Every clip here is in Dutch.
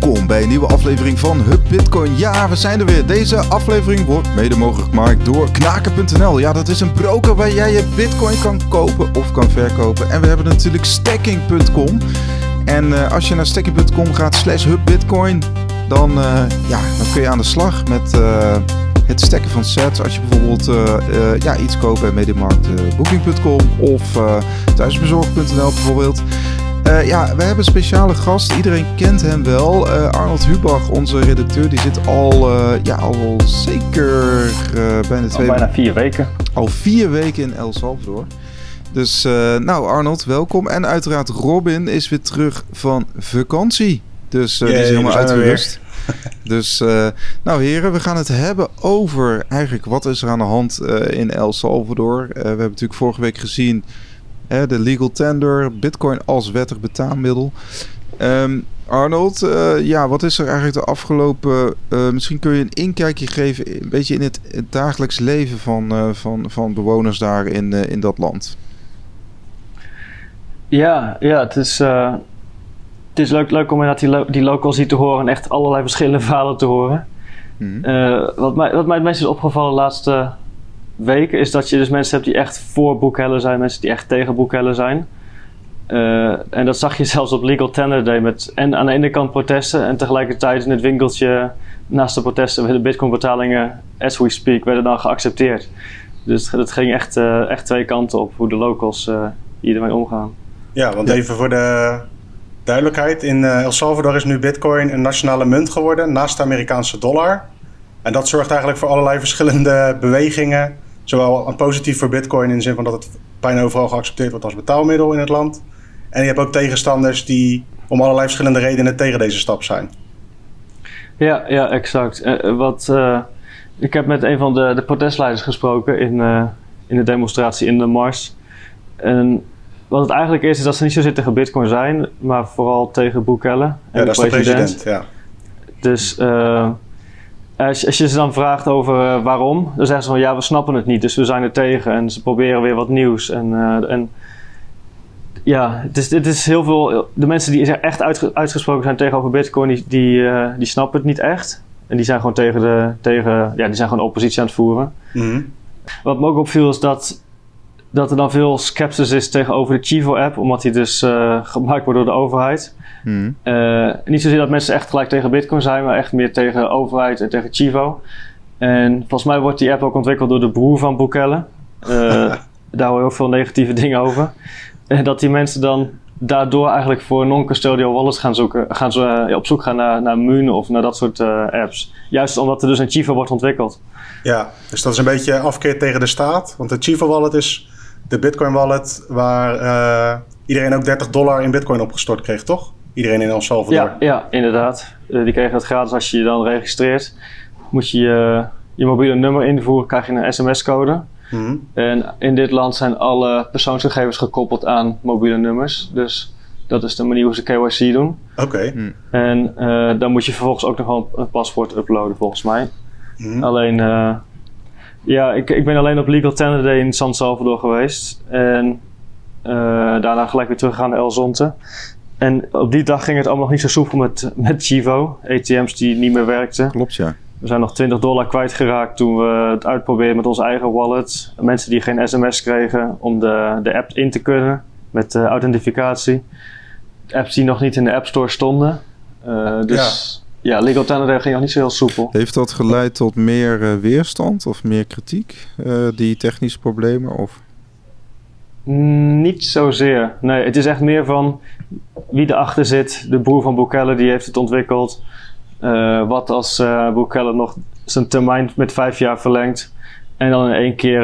Welkom bij een nieuwe aflevering van Hub Bitcoin. Ja, we zijn er weer. Deze aflevering wordt mede mogelijk gemaakt door knaken.nl. Ja, dat is een broker waar jij je Bitcoin kan kopen of kan verkopen. En we hebben natuurlijk stacking.com. En uh, als je naar stacking.com gaat slash hubbitcoin, dan, uh, ja, dan kun je aan de slag met uh, het stacken van sets. Als je bijvoorbeeld ja, iets koopt bij Mediamarkt Booking.com of thuisbezorg.nl bijvoorbeeld. Uh, ja, we hebben een speciale gast. Iedereen kent hem wel. Uh, Arnold Hubach, onze redacteur, die zit al, uh, ja, al zeker bijna twee al bijna vier weken. Al vier weken in El Salvador. Dus nou Arnold, welkom. En uiteraard Robin is weer terug van vakantie. Dus die is helemaal uitgerust. dus nou heren, we gaan het hebben over eigenlijk wat is er aan de hand in El Salvador. we hebben natuurlijk vorige week gezien de legal tender, bitcoin als wettig betaalmiddel. Um, Arnold, uh, ja, wat is er eigenlijk de afgelopen... Uh, misschien kun je een inkijkje geven een beetje in het, het dagelijks leven van, uh, van, van bewoners daar in, in dat land. Ja, ja het is, het is leuk, leuk om inderdaad die, lo die locals hier te horen en echt allerlei verschillende verhalen te horen. Mm -hmm. wat, mij, wat mij het meest is opgevallen de laatste weken is dat je dus mensen hebt die echt voor boekhellen zijn, mensen die echt tegen boekhellen zijn. Uh, en dat zag je zelfs op Legal Tender Day met en aan de ene kant protesten en tegelijkertijd in het winkeltje naast de protesten werden bitcoin betalingen as we speak werden dan geaccepteerd. Dus het ging echt, uh, echt twee kanten op hoe de locals uh, hier ermee omgaan. Ja, want ja. even voor de duidelijkheid. In El Salvador is nu bitcoin een nationale munt geworden naast de Amerikaanse dollar. En dat zorgt eigenlijk voor allerlei verschillende bewegingen Zowel positief voor Bitcoin in de zin van dat het bijna overal geaccepteerd wordt als betaalmiddel in het land. En je hebt ook tegenstanders die om allerlei verschillende redenen tegen deze stap zijn. Ja, ja exact. Uh, wat, uh, ik heb met een van de, de protestleiders gesproken in, uh, in de demonstratie in de Mars. En wat het eigenlijk is, is dat ze niet zozeer tegen Bitcoin zijn, maar vooral tegen Bukele. Ja, dat is de president. Ja. Dus als, als je ze dan vraagt over uh, waarom, dan zeggen ze van ja, we snappen het niet, dus we zijn er tegen. En ze proberen weer wat nieuws. En, uh, en ja, het is, het is heel veel. De mensen die echt uitge, uitgesproken zijn tegenover Bitcoin, die, die, die snappen het niet echt. En die zijn gewoon tegen de. Tegen, ja, die zijn gewoon oppositie aan het voeren. Mm -hmm. Wat me ook opviel is dat dat er dan veel sceptisch is tegenover de Chivo-app, omdat die dus uh, gemaakt wordt door de overheid. Hmm. Uh, niet zozeer dat mensen echt gelijk tegen Bitcoin zijn, maar echt meer tegen overheid en tegen Chivo. En volgens mij wordt die app ook ontwikkeld door de broer van Bukele. Uh, daar hoor je ook veel negatieve dingen over. En dat die mensen dan daardoor eigenlijk voor non-custodial wallets gaan zoeken, gaan ze uh, op zoek gaan naar, naar Moon of naar dat soort apps. Juist omdat er dus een Chivo wordt ontwikkeld. Ja, dus dat is een beetje afkeer tegen de staat. Want de Chivo wallet is de Bitcoin wallet waar iedereen ook 30 dollar in Bitcoin opgestort kreeg, toch? Iedereen in El Salvador. Ja, ja inderdaad. Uh, die kregen het gratis als je je dan registreert. Moet je je, je mobiele nummer invoeren, krijg je een sms-code. Mm -hmm. En in dit land zijn alle persoonsgegevens gekoppeld aan mobiele nummers. Dus dat is de manier hoe ze KYC doen. Oké. Okay. Mm. En uh, dan moet je vervolgens ook nog wel een paspoort uploaden, volgens mij. Mm. Alleen ja, ik, ik ben alleen op Legal Tender Day in San Salvador geweest. En uh, daarna gelijk weer terug gaan naar El Zonte. En op die dag ging het allemaal nog niet zo soepel met, met Chivo. ATM's die niet meer werkten. Klopt, ja. We zijn nog 20 dollar kwijtgeraakt toen we het uitprobeerden met onze eigen wallet. Mensen die geen sms kregen om de, de app in te kunnen met uh, authentificatie. Apps die nog niet in de App Store stonden. Uh, dus... Ja. Ja, Legal Tender ging nog niet zo heel soepel. Heeft dat geleid tot meer uh, weerstand of meer kritiek, uh, die technische problemen? Of? Niet zozeer. Nee, het is echt meer van wie erachter zit. De broer van Bukele die heeft het ontwikkeld. Uh, wat als uh, Bukele nog zijn termijn met vijf jaar verlengt en dan in één keer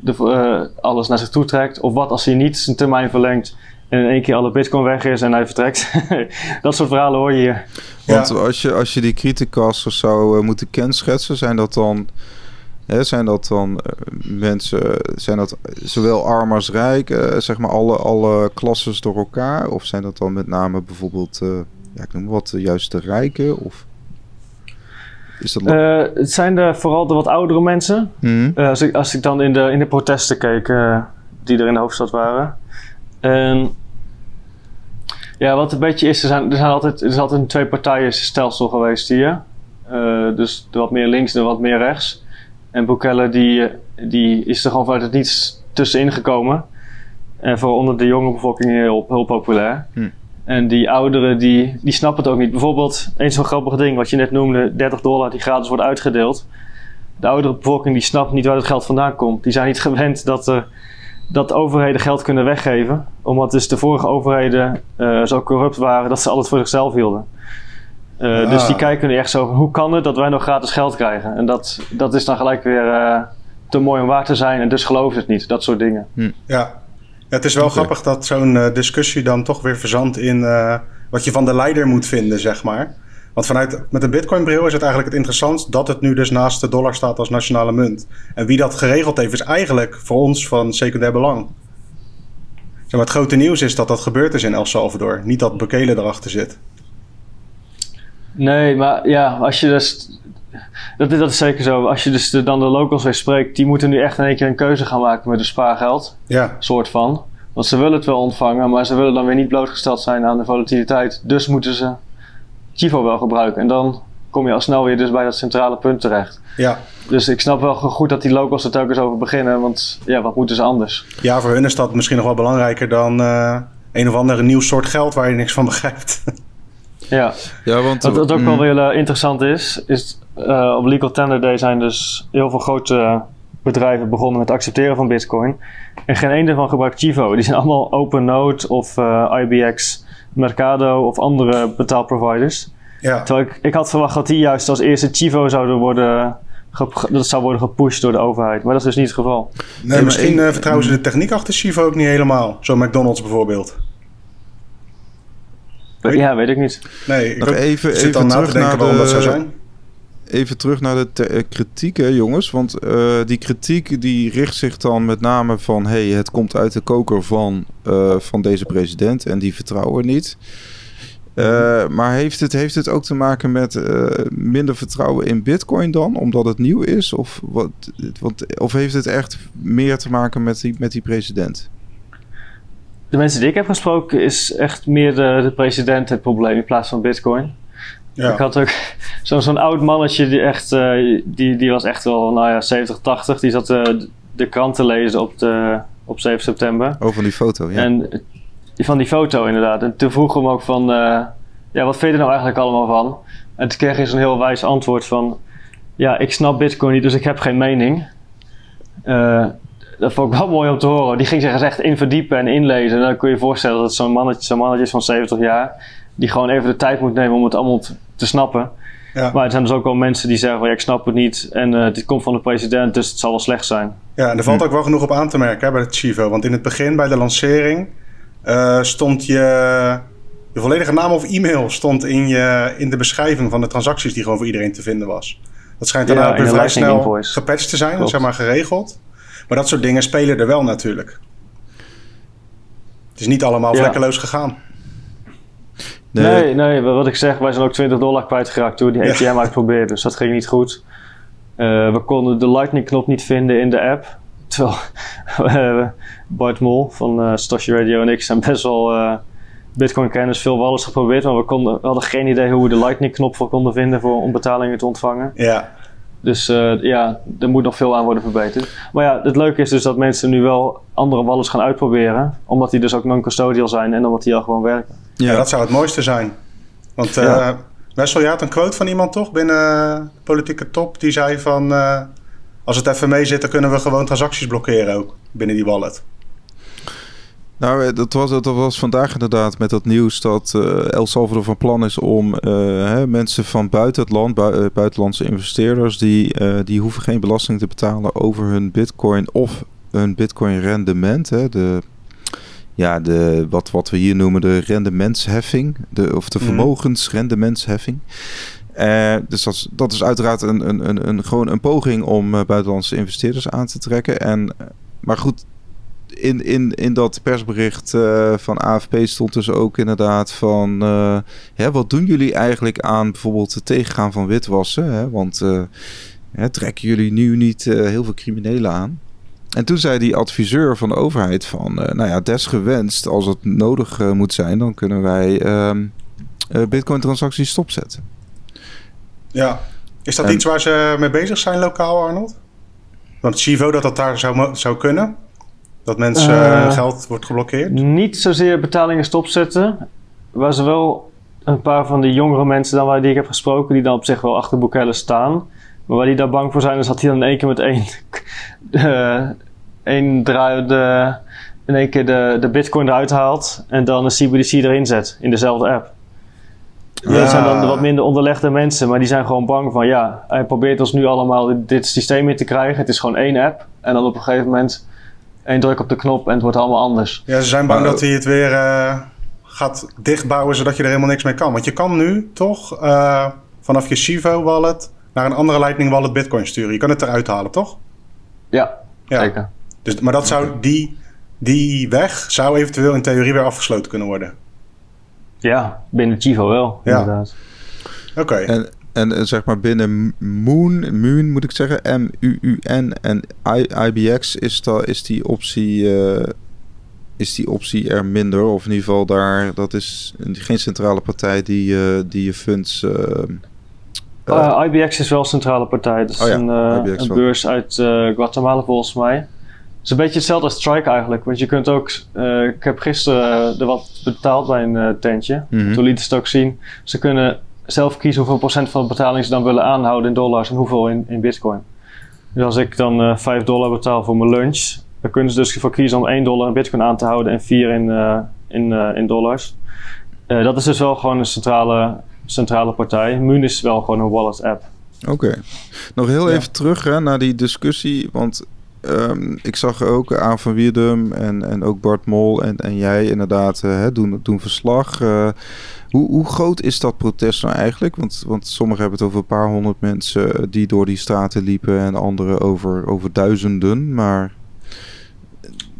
de, alles naar zich toe trekt? Of wat als hij niet zijn termijn verlengt en in één keer alle bitcoin weg is en hij vertrekt. dat soort verhalen hoor je hier. Want ja. als, je, als je die criticasters zou uh, moeten kenschetsen, zijn dat dan... Hè, zijn dat dan uh, mensen, zijn dat zowel arm als rijk, uh, zeg maar alle, alle klasses door elkaar? Of zijn dat dan met name bijvoorbeeld, ja, ik noem wat, juist de rijken? Of is dat... het zijn de, vooral de wat oudere mensen. Mm -hmm. als, ik, als ik dan in de, in de protesten keek die er in de hoofdstad waren. En Ja, wat een beetje is, er zijn, er zijn altijd, er is altijd een twee partijen stelsel geweest hier. Uh, dus de wat meer links en wat meer rechts. En Bukele die, die is er gewoon vanuit het niets tussenin gekomen. En voor onder de jonge bevolking heel, heel populair. Hm. En die ouderen die, die snappen het ook niet. Bijvoorbeeld, een zo'n grappig ding wat je net noemde, 30 dollar die gratis wordt uitgedeeld. De oudere bevolking die snapt niet waar het geld vandaan komt. Die zijn niet gewend dat, uh, dat overheden geld kunnen weggeven. Omdat dus de vorige overheden uh, zo corrupt waren dat ze alles voor zichzelf hielden. Uh, Dus die kijken nu echt zo, hoe kan het dat wij nog gratis geld krijgen? En dat, dat is dan gelijk weer te mooi om waar te zijn en dus geloof het niet. Dat soort dingen. Hm. Ja, ja, het is wel grappig dat zo'n uh, discussie dan toch weer verzandt in uh, wat je van de leider moet vinden, zeg maar. Want vanuit met een Bitcoin-bril is het eigenlijk het interessantst dat het nu dus naast de dollar staat als nationale munt. En wie dat geregeld heeft, is eigenlijk voor ons van secundair belang. Zeg maar, het grote nieuws is dat dat gebeurd is in El Salvador. Niet dat Bukele erachter zit. Nee, maar ja, als je dus. Dat, dat is zeker zo. Als je dus de, dan de locals weer spreekt, die moeten nu echt in één keer een keuze gaan maken met hun spaargeld. Ja. Soort van. Want ze willen het wel ontvangen, maar ze willen dan weer niet blootgesteld zijn aan de volatiliteit. Dus moeten ze Chivo wel gebruiken. En dan kom je al snel weer dus bij dat centrale punt terecht. Ja. Dus ik snap wel goed dat die locals er telkens over beginnen. Want ja, wat moeten ze anders? Ja, voor hun is dat misschien nog wel belangrijker dan uh, een of ander nieuw soort geld waar je niks van begrijpt. Ja, ja want, wat, wat ook wel mm. weer uh, interessant is, is uh, op Legal Tender Day zijn dus heel veel grote bedrijven begonnen met het accepteren van Bitcoin. En geen een daarvan gebruikt Chivo. Die zijn allemaal OpenNode of uh, IBX Mercado of andere betaalproviders. Ja. Terwijl ik, ik had verwacht dat die juist als eerste Chivo zouden worden dat zou worden gepusht door de overheid. Maar dat is dus niet het geval. Nee, misschien uh, vertrouwen ze de techniek achter Chivo ook niet helemaal. Zo McDonald's bijvoorbeeld. Ja, weet ik niet. Nee, ik Nog even, zit even na te denken waarom dat zou zijn. Even terug naar de uh, kritiek, hè, jongens. Want uh, die kritiek die richt zich dan met name van... hey, het komt uit de koker van, uh, van deze president en die vertrouwen niet. maar heeft het, heeft het ook te maken met minder vertrouwen in bitcoin dan? Omdat het nieuw is? Of, wat, wat, of heeft het echt meer te maken met die, met die president? De mensen die ik heb gesproken is echt meer de, de president het probleem in plaats van Bitcoin. Ja. Ik had ook zo'n zo'n oud mannetje die echt, uh, die, die was echt wel, nou ja, 70, 80. Die zat uh, de krant te lezen op, de, op 7 september. Oh, van die foto, ja. En van die foto inderdaad. En toen vroeg hem ook van, uh, ja, wat vind je er nou eigenlijk allemaal van? En toen kreeg hij zo'n heel wijs antwoord van, ja, ik snap Bitcoin niet, dus ik heb geen mening dat vond ik wel mooi om te horen. Die ging zich echt in verdiepen en inlezen. En dan kun je je voorstellen dat zo'n mannetje, zo'n mannetje is van 70 jaar, die gewoon even de tijd moet nemen om het allemaal te snappen. Ja. Maar er zijn dus ook wel mensen die zeggen: van, ja, Ik snap het niet. En uh, dit komt van de president, dus het zal wel slecht zijn. Ja, en er valt hm. ook wel genoeg op aan te merken hè, bij het Chivo. Want in het begin, bij de lancering, uh, stond je. Je volledige naam of e-mail stond in, je, in de beschrijving van de transacties die gewoon voor iedereen te vinden was. Dat schijnt daarna ja, ook weer vrij snel gepatcht te zijn, zeg maar geregeld. Maar dat soort dingen spelen er wel natuurlijk. Het is niet allemaal ja. vlekkeloos gegaan. Nee. nee, nee, wat ik zeg, wij zijn ook 20 dollar kwijtgeraakt toen die ATM ja. uitprobeerde. Dus dat ging niet goed. Uh, we konden de Lightning-knop niet vinden in de app. Terwijl Bart Mol van uh, Stoshi Radio en ik zijn best wel uh, Bitcoin-kenners, veel wallets geprobeerd. Maar we, konden, we hadden geen idee hoe we de Lightning-knop voor konden vinden voor, om betalingen te ontvangen. Ja. Dus uh, ja, er moet nog veel aan worden verbeterd. Maar ja, het leuke is dus dat mensen nu wel andere wallets gaan uitproberen. Omdat die dus ook non-custodial zijn en omdat die al gewoon werken. Ja, dat zou het mooiste zijn. Want uh, ja. Wessel, je had een quote van iemand toch binnen de politieke top. Die zei van, uh, als het even mee zit, dan kunnen we gewoon transacties blokkeren ook binnen die wallet. Nou, eh, dat was, dat was vandaag inderdaad met dat nieuws dat uh, El Salvador van plan is om uh, hè, mensen van buiten het land, bu buitenlandse investeerders, die, uh, die hoeven geen belasting te betalen over hun bitcoin of hun bitcoin rendement. Hè, de, ja, de, wat, wat we hier noemen de rendementsheffing, de, of de mhm. vermogensrendementsheffing. dus dat is, dat is uiteraard een, een, een, een, gewoon een poging om buitenlandse investeerders aan te trekken. En, maar goed, in, in, in dat persbericht uh, van AFP stond dus ook inderdaad van... Uh, hè, wat doen jullie eigenlijk aan bijvoorbeeld het tegengaan van witwassen? Hè? Want uh, hè, trekken jullie nu niet heel veel criminelen aan? en toen zei die adviseur van de overheid van... eh, nou ja, desgewenst, als het nodig eh, moet zijn... dan kunnen wij ehm, eh, bitcoin-transacties stopzetten. Ja. Is dat En- iets waar ze mee bezig zijn lokaal, Arnold? Want Chivo dat dat daar zou, zou kunnen? Dat mensen Eh, geld wordt geblokkeerd? Niet zozeer betalingen stopzetten. Waar ze wel een paar van de jongere mensen dan waar die ik heb gesproken, die dan op zich wel achter Bukele staan. Maar waar die daar bang voor zijn, is dat hij dan in één keer met één, één draai de, in één keer de, de bitcoin eruit haalt en dan een CBDC erin zet in dezelfde app. Ja. Dat zijn dan de wat minder onderlegde mensen, maar die zijn gewoon bang van ja, hij probeert ons nu allemaal dit systeem in te krijgen. Het is gewoon één app en dan op een gegeven moment één druk op de knop en het wordt allemaal anders. Ja, ze zijn bang Maar- dat hij het weer eh, gaat dichtbouwen zodat je er helemaal niks mee kan. Want je kan nu toch eh, vanaf je Chivo wallet naar een andere Lightning wallet bitcoin sturen. Je kan het eruit halen, toch? Ja, Ja. zeker. Dus, maar dat zou, die, die weg zou eventueel in theorie weer afgesloten kunnen worden. Ja, binnen Chivo wel, Ja. inderdaad. Oké. En eh, zeg maar binnen Moon, Moon moet ik zeggen, M-U-U-N en I- IBX is, da, is, die optie, eh, is die optie er minder. Of in ieder geval daar, dat is geen centrale partij die, eh, die je funds... Eh, IBX is wel een centrale partij. Dat is Oh ja, een, beurs uit Guatemala volgens mij. Het is een beetje hetzelfde als Strike eigenlijk. Want je kunt ook... ik heb gisteren er wat betaald bij een tentje. Mhm. Toen liet ze het ook zien. Ze kunnen zelf kiezen hoeveel procent van de betaling ze dan willen aanhouden in dollars en hoeveel in, in bitcoin. Dus als ik dan eh 5 dollar betaal voor mijn lunch, dan kunnen ze dus ervoor kiezen om 1 dollar in bitcoin aan te houden en 4 in, eh, in, eh, in dollars. Dat is dus wel gewoon een centrale, centrale partij. Moon is wel gewoon een wallet app. Oké. Nog heel Ja. even terug hè, naar die discussie. Want ehm, ik zag ook Aan van Wierdum en, en ook Bart Mol en, en jij inderdaad hè, doen, doen verslag. Hoe, hoe groot is dat protest nou eigenlijk? Want, want sommigen hebben het over een paar honderd mensen die door die straten liepen en anderen over, over duizenden. Maar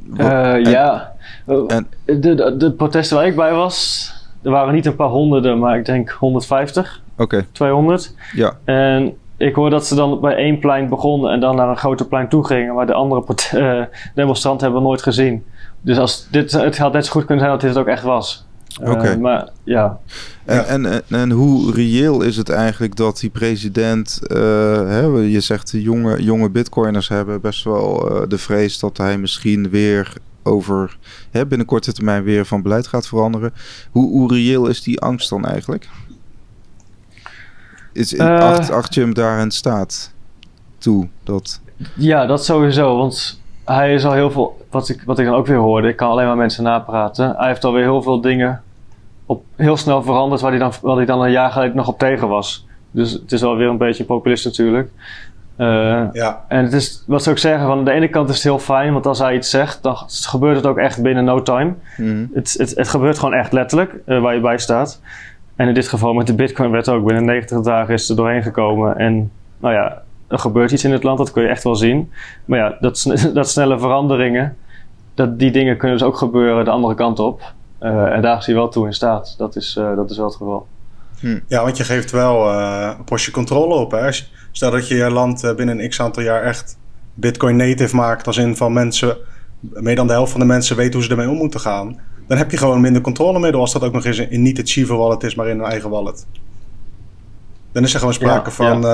wat- Eh, en- ja, Eh, en- de, de, de protesten waar ik bij was, er waren niet een paar honderden, maar ik denk 150, Oké, 200. ja. En ik hoor dat ze dan bij één plein begonnen en dan naar een groter plein toe gingen. Maar de andere eh, demonstranten hebben we nooit gezien. Dus als dit, het had net zo goed kunnen zijn dat dit het ook echt was. Eh, Oké. maar ja, En, Ja. en, en, en hoe reëel is het eigenlijk dat die president, eh, hè, je zegt de jonge, jonge bitcoiners hebben best wel eh, de vrees dat hij misschien weer over hè, binnen korte termijn weer van beleid gaat veranderen. Hoe, hoe reëel is die angst dan eigenlijk? Is, Eh. acht, acht je hem daar in staat toe? Dat, ja, dat sowieso. Want hij is al heel veel, wat ik, wat ik dan ook weer hoorde, ik kan alleen maar mensen napraten. Hij heeft alweer heel veel dingen op, heel snel veranderd waar hij, dan, waar hij dan een jaar geleden nog op tegen was. Dus het is wel weer een beetje populist natuurlijk. Eh, Ja. En het is, wat zou ik zeggen, van de ene kant is het heel fijn, want als hij iets zegt, dan gebeurt het ook echt binnen no time. Mhm. Het, het, het gebeurt gewoon echt letterlijk, eh, waar je bij staat. En in dit geval met de Bitcoin-wet ook, binnen 90 dagen is het er doorheen gekomen. En nou ja, er gebeurt iets in het land, dat kun je echt wel zien. Maar ja, dat, dat snelle veranderingen, dat, die dingen kunnen dus ook gebeuren de andere kant op. Eh, en daar is hij wel toe in staat. Dat is, eh, dat is wel het geval. Ja, want je geeft wel eh, een portie controle op. Hè? Je- Stel dat je je land binnen een x aantal jaar echt Bitcoin native maakt, als in van mensen, meer dan de helft van de mensen weet hoe ze ermee om moeten gaan. Dan heb je gewoon minder controlemiddel als dat ook nog eens in niet het Chivo wallet is, maar in een eigen wallet. Dan is er gewoon sprake Ja, van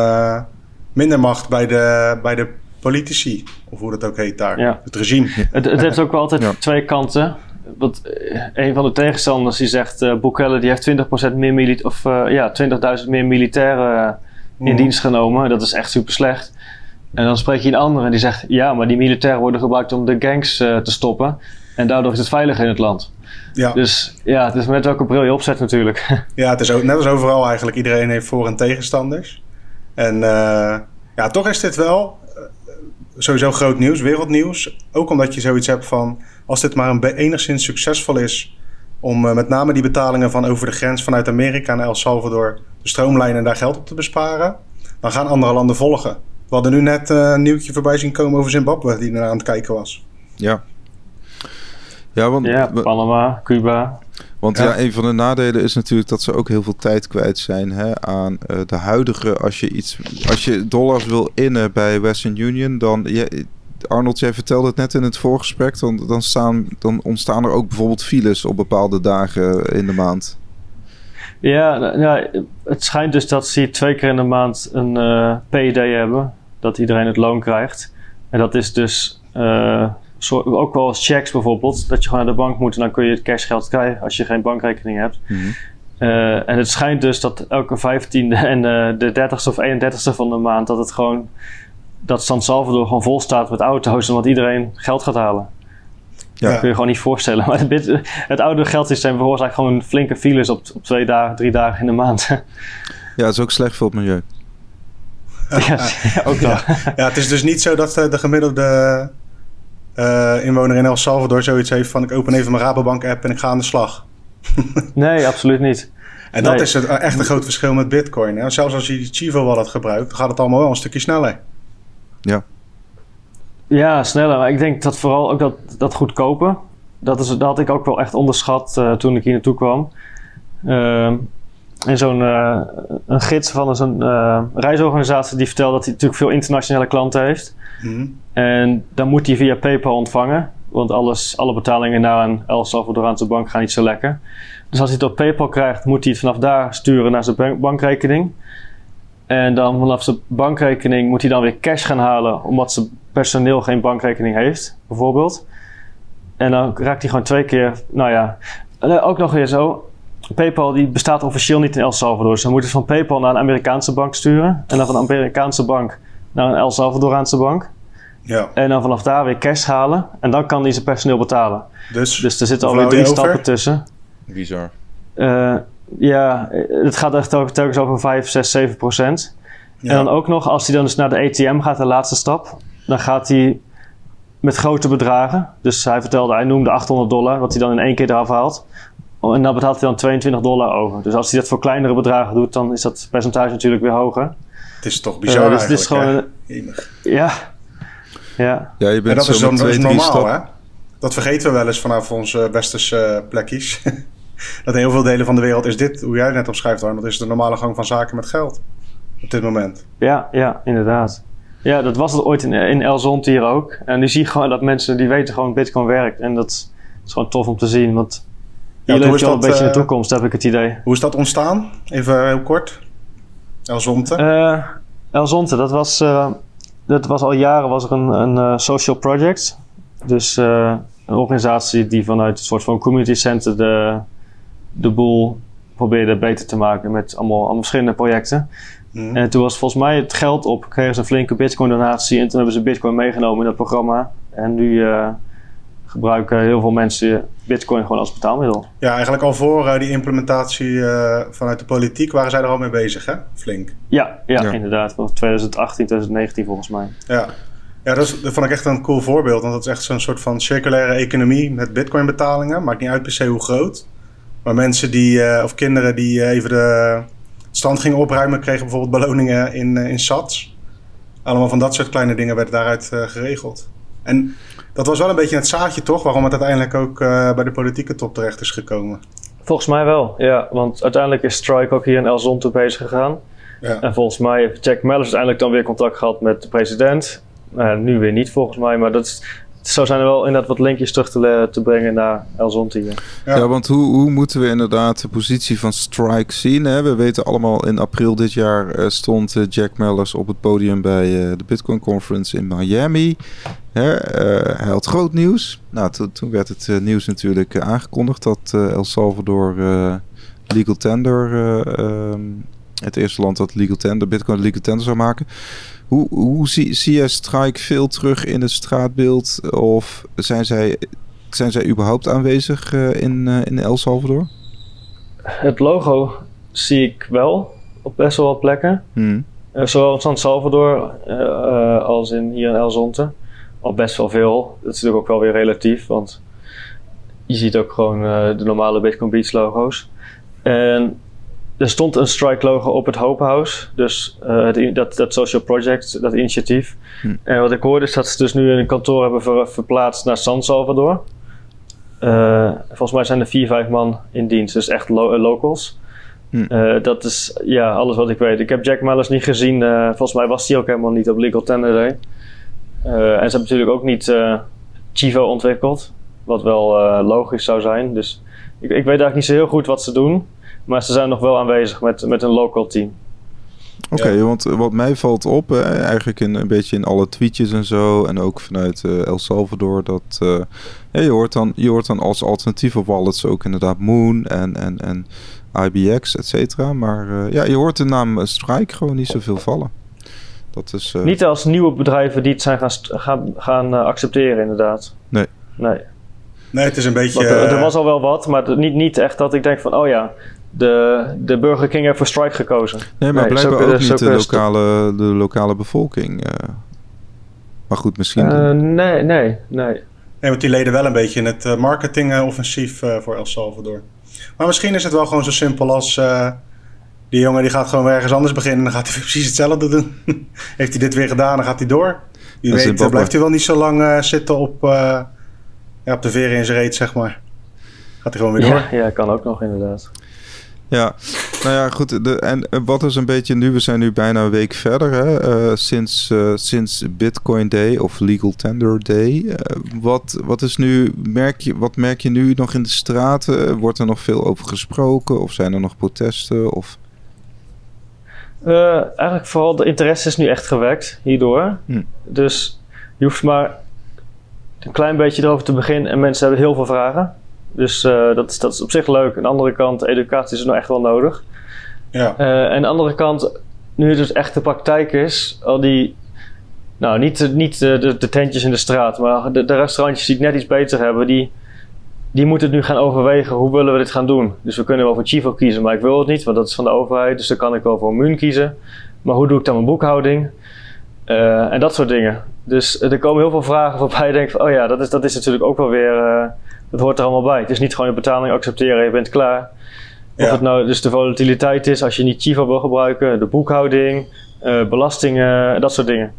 minder macht bij de, bij de politici, of hoe dat ook heet daar. Ja. Het regime. Het, het heeft ook wel altijd Ja. twee kanten. Want eh, een van de tegenstanders die zegt, eh Bukele die heeft 20% meer mili- of eh, ja, 20.000 meer militairen in Mhm. dienst genomen. Dat is echt super slecht. En dan spreek je een ander en die zegt, ja, maar die militairen worden gebruikt om de gangs eh, te stoppen. En daardoor is het veilig in het land. Ja. Dus ja, het is met welke bril je opzet natuurlijk. Ja, het is ook, net als overal eigenlijk. Iedereen heeft voor- en tegenstanders. En eh, ja, toch is dit wel eh, sowieso groot nieuws, wereldnieuws. Ook omdat je zoiets hebt van... als dit maar een enigszins succesvol is... om eh, met name die betalingen van over de grens vanuit Amerika naar El Salvador... te stroomlijnen en daar geld op te besparen... dan gaan andere landen volgen. We hadden nu net eh, een nieuwtje voorbij zien komen over Zimbabwe... die naar aan het kijken was. ja. Ja, want, ja, Panama, Cuba. Want Ja. ja. een van de nadelen is natuurlijk dat ze ook heel veel tijd kwijt zijn hè, aan eh, de huidige. Als je iets, als je dollars wil innen bij Western Union, dan je, Arnold, jij vertelde het net in het voorgesprek. Dan, dan, staan, dan ontstaan er ook bijvoorbeeld files op bepaalde dagen in de maand. Ja, nou, ja, het schijnt dus dat ze twee keer in de maand een uh, PID hebben. Dat iedereen het loon krijgt. En dat is dus uh, ook wel als checks bijvoorbeeld. Dat je gewoon naar de bank moet en dan kun je het cashgeld krijgen als je geen bankrekening hebt. Mm -hmm. uh, en het schijnt dus dat elke 15e en de 30ste of 31ste van de maand dat het gewoon dat San Salvador gewoon vol staat met auto's omdat iedereen geld gaat halen. Ja. Dat kun je gewoon niet voorstellen. Maar het, het oude geldsysteem veroorzaakt gewoon flinke files op, op twee dagen, drie dagen in de maand. Ja, het is ook slecht voor het milieu. ja, ook ja. ja, het is dus niet zo dat de gemiddelde uh, inwoner in El Salvador zoiets heeft van... ik open even mijn Rabobank-app en ik ga aan de slag. nee, absoluut niet. En dat is het, echt een groot verschil met bitcoin. Hè? Zelfs als je die Chivo wallet gebruikt, gaat het allemaal wel een stukje sneller. Ja. Ja, sneller. Maar ik denk dat vooral ook dat, dat goedkopen. Dat, is, dat had ik ook wel echt onderschat uh, toen ik hier naartoe kwam. Uh, en zo'n uh, een gids van zo'n uh, reisorganisatie die vertelde dat hij natuurlijk veel internationale klanten heeft. Mm. En dan moet hij via PayPal ontvangen. Want alles, alle betalingen naar een El Salvadoraanse bank gaan niet zo lekker. Dus als hij het op PayPal krijgt, moet hij het vanaf daar sturen naar zijn bankrekening. En dan vanaf zijn bankrekening moet hij dan weer cash gaan halen, omdat zijn personeel geen bankrekening heeft, bijvoorbeeld. En dan raakt hij gewoon twee keer, nou ja, ook nog weer zo. PayPal die bestaat officieel niet in El Salvador. Dus dan moeten ze van PayPal naar een Amerikaanse bank sturen. En dan van een Amerikaanse bank naar een El Salvadoraanse bank. Ja. En dan vanaf daar weer cash halen. En dan kan hij zijn personeel betalen. Dus, dus er zitten alweer drie stappen tussen. Bizar. Uh, ja, het gaat echt ook telkens over 5, 6, 7 procent. Ja. En dan ook nog, als hij dan dus naar de ATM gaat, de laatste stap, dan gaat hij met grote bedragen. Dus hij vertelde, hij noemde 800 dollar, wat hij dan in één keer eraf haalt. En dan betaalt hij dan 22 dollar over. Dus als hij dat voor kleinere bedragen doet, dan is dat percentage natuurlijk weer hoger. Het is toch bizar uh, dus het is gewoon, Ja. Ja. ja je bent en dat zo is, dat is normaal, stap- hè? Dat vergeten we wel eens vanaf onze westerse plekjes. dat in heel veel delen van de wereld is dit, hoe jij het net omschrijft, Arnold, is de normale gang van zaken met geld. Op dit moment. Ja, ja, inderdaad. Ja, dat was het ooit in, in El Zonte hier ook. En nu zie je gewoon dat mensen die weten gewoon Bitcoin werkt. En dat is gewoon tof om te zien. Want hier is je al een dat, beetje in de eh, toekomst, heb ik het idee. Hoe is dat ontstaan? Even heel kort. El Zonte. Eh El Zonte, dat was, eh, dat was al jaren was er een, een eh, social project. Dus een organisatie die vanuit een soort van community center de, de boel probeerde beter te maken met allemaal, allemaal verschillende projecten. Mhm. En toen was volgens mij het geld op, kregen ze een flinke bitcoin donatie en toen hebben ze bitcoin meegenomen in dat programma. En nu gebruiken heel veel mensen bitcoin gewoon als betaalmiddel. Ja, eigenlijk al voor eh, die implementatie eh, vanuit de politiek waren zij er al mee bezig, hè? Flink. Ja, ja, Ja. inderdaad. Van 2018, 2019 volgens mij. Ja, ja dat, is, dat vond ik echt een cool voorbeeld. Want dat is echt zo'n soort van circulaire economie met bitcoin betalingen. Maakt niet uit per se hoe groot. Maar mensen die, eh, of kinderen die even de strand gingen opruimen, kregen bijvoorbeeld beloningen in, in sats. Allemaal van dat soort kleine dingen werden daaruit eh, geregeld. En dat was wel een beetje het zaadje toch, waarom het uiteindelijk ook eh, bij de politieke top terecht is gekomen. Volgens mij wel, ja. Want uiteindelijk is Strike ook hier in El Zonte bezig gegaan. Ja. En volgens mij heeft Jack Mellers uiteindelijk dan weer contact gehad met de president. Nou, nu weer niet volgens mij, maar dat is, zo zijn er wel inderdaad wat linkjes terug te, brengen naar El Zonte hier. Ja. Ja, want hoe, hoe moeten we inderdaad de positie van Strike zien? Hè? We weten allemaal in april dit jaar eh, stond eh, Jack Mellers op het podium bij eh, de Bitcoin Conference in Miami. Hè? eh, hij had groot nieuws. Nou, to- toen werd het nieuws natuurlijk aangekondigd dat eh, El Salvador eh, legal tender, eh, ehm, het eerste land dat legal tender, Bitcoin legal tender zou maken. Hoe, hoe zie, zie jij Strike veel terug in het straatbeeld? Of zijn zij zijn zij überhaupt aanwezig eh, in, eh, in El Salvador? Het logo zie ik wel op best wel wat plekken. Hmm. Eh, zowel in San Salvador als in, hier in El Zonte. Al best wel veel. Dat is natuurlijk ook wel weer relatief, want je ziet ook gewoon de normale Bitcoin Beach logo's. En er stond een Strike logo op het Hope House, dus eh, het dat, dat social project, dat initiatief. Hm. En wat ik hoorde is dat ze dus nu een kantoor hebben ver- verplaatst naar San Salvador. Eh, volgens mij zijn er vier, vijf man in dienst, dus echt lo- eh, locals. Hm. Dat is ja, alles wat ik weet. Ik heb Jack Mellers niet gezien. volgens mij was hij ook helemaal niet op Legal Tender Day. en ze hebben natuurlijk ook niet Chivo ontwikkeld, wat wel logisch zou zijn. Dus ik, ik weet eigenlijk niet zo heel goed wat ze doen, maar ze zijn nog wel aanwezig met, met een local team. Oké, want wat mij valt op, eigenlijk in, een beetje in alle tweetjes en zo, en ook vanuit uh, El Salvador, dat uh, ja, je, hoort dan, je hoort dan als alternatieve wallets ook inderdaad Moon en, en, en IBX, et cetera. Maar uh, ja, je hoort de naam Strike gewoon niet zoveel vallen. Dat is, niet als nieuwe bedrijven die het zijn gaan, gaan, gaan accepteren, inderdaad. Nee. Nee. Nee, het is een beetje... Er, er, was al wel wat, maar niet, niet echt dat ik denk van, oh ja, de, de Burger King heeft voor Strike gekozen. Nee, maar nee, blijkbaar ook niet de lokale, de lokale bevolking. Uh, maar goed, misschien... Uh, nee, nee, nee. Nee, want die leden wel een beetje in het uh, marketingoffensief voor El Salvador. Maar misschien is het wel gewoon zo simpel als... die jongen die gaat gewoon ergens anders beginnen... en dan gaat hij precies hetzelfde doen. Heeft hij dit weer gedaan, dan gaat hij door. Wie weet blijft hij wel niet zo lang zitten op, ja, op de veren in zijn reet, zeg maar. Gaat hij gewoon weer door. Ja, ja, kan ook nog inderdaad. Ja, nou ja, goed. De, en wat is een beetje nu? We zijn nu bijna een week verder hè, uh, sinds, uh, sinds Bitcoin Day of Legal Tender Day. Uh, wat, wat, is nu, merk je, wat merk je nu nog in de straten? Wordt er nog veel over gesproken of zijn er nog protesten? Of... eigenlijk vooral de interesse is nu echt gewekt hierdoor. Hm. Dus je hoeft maar een klein beetje erover te beginnen en mensen hebben heel veel vragen. Dus uh, dat, is, dat is op zich leuk. Aan de andere kant, educatie is nou echt wel nodig. Ja. Uh, en aan de andere kant, nu het dus echt de praktijk is, al die, nou niet, niet de, de, de tentjes in de straat, maar de, de, restaurantjes die het net iets beter hebben, die, die moeten nu gaan overwegen hoe willen we dit gaan doen. Dus we kunnen wel voor Chivo kiezen, maar ik wil het niet, want dat is van de overheid. Dus dan kan ik wel voor Mun kiezen. Maar hoe doe ik dan mijn boekhouding? Uh, en dat soort dingen. Dus er komen heel veel vragen waarbij je denkt van, oh ja, dat is, dat is natuurlijk ook wel weer dat hoort er allemaal bij. Het is niet gewoon je betaling accepteren en je bent klaar. Of het nou dus de volatiliteit is als je niet Chivo wil gebruiken, de boekhouding, uh, belastingen, dat soort dingen.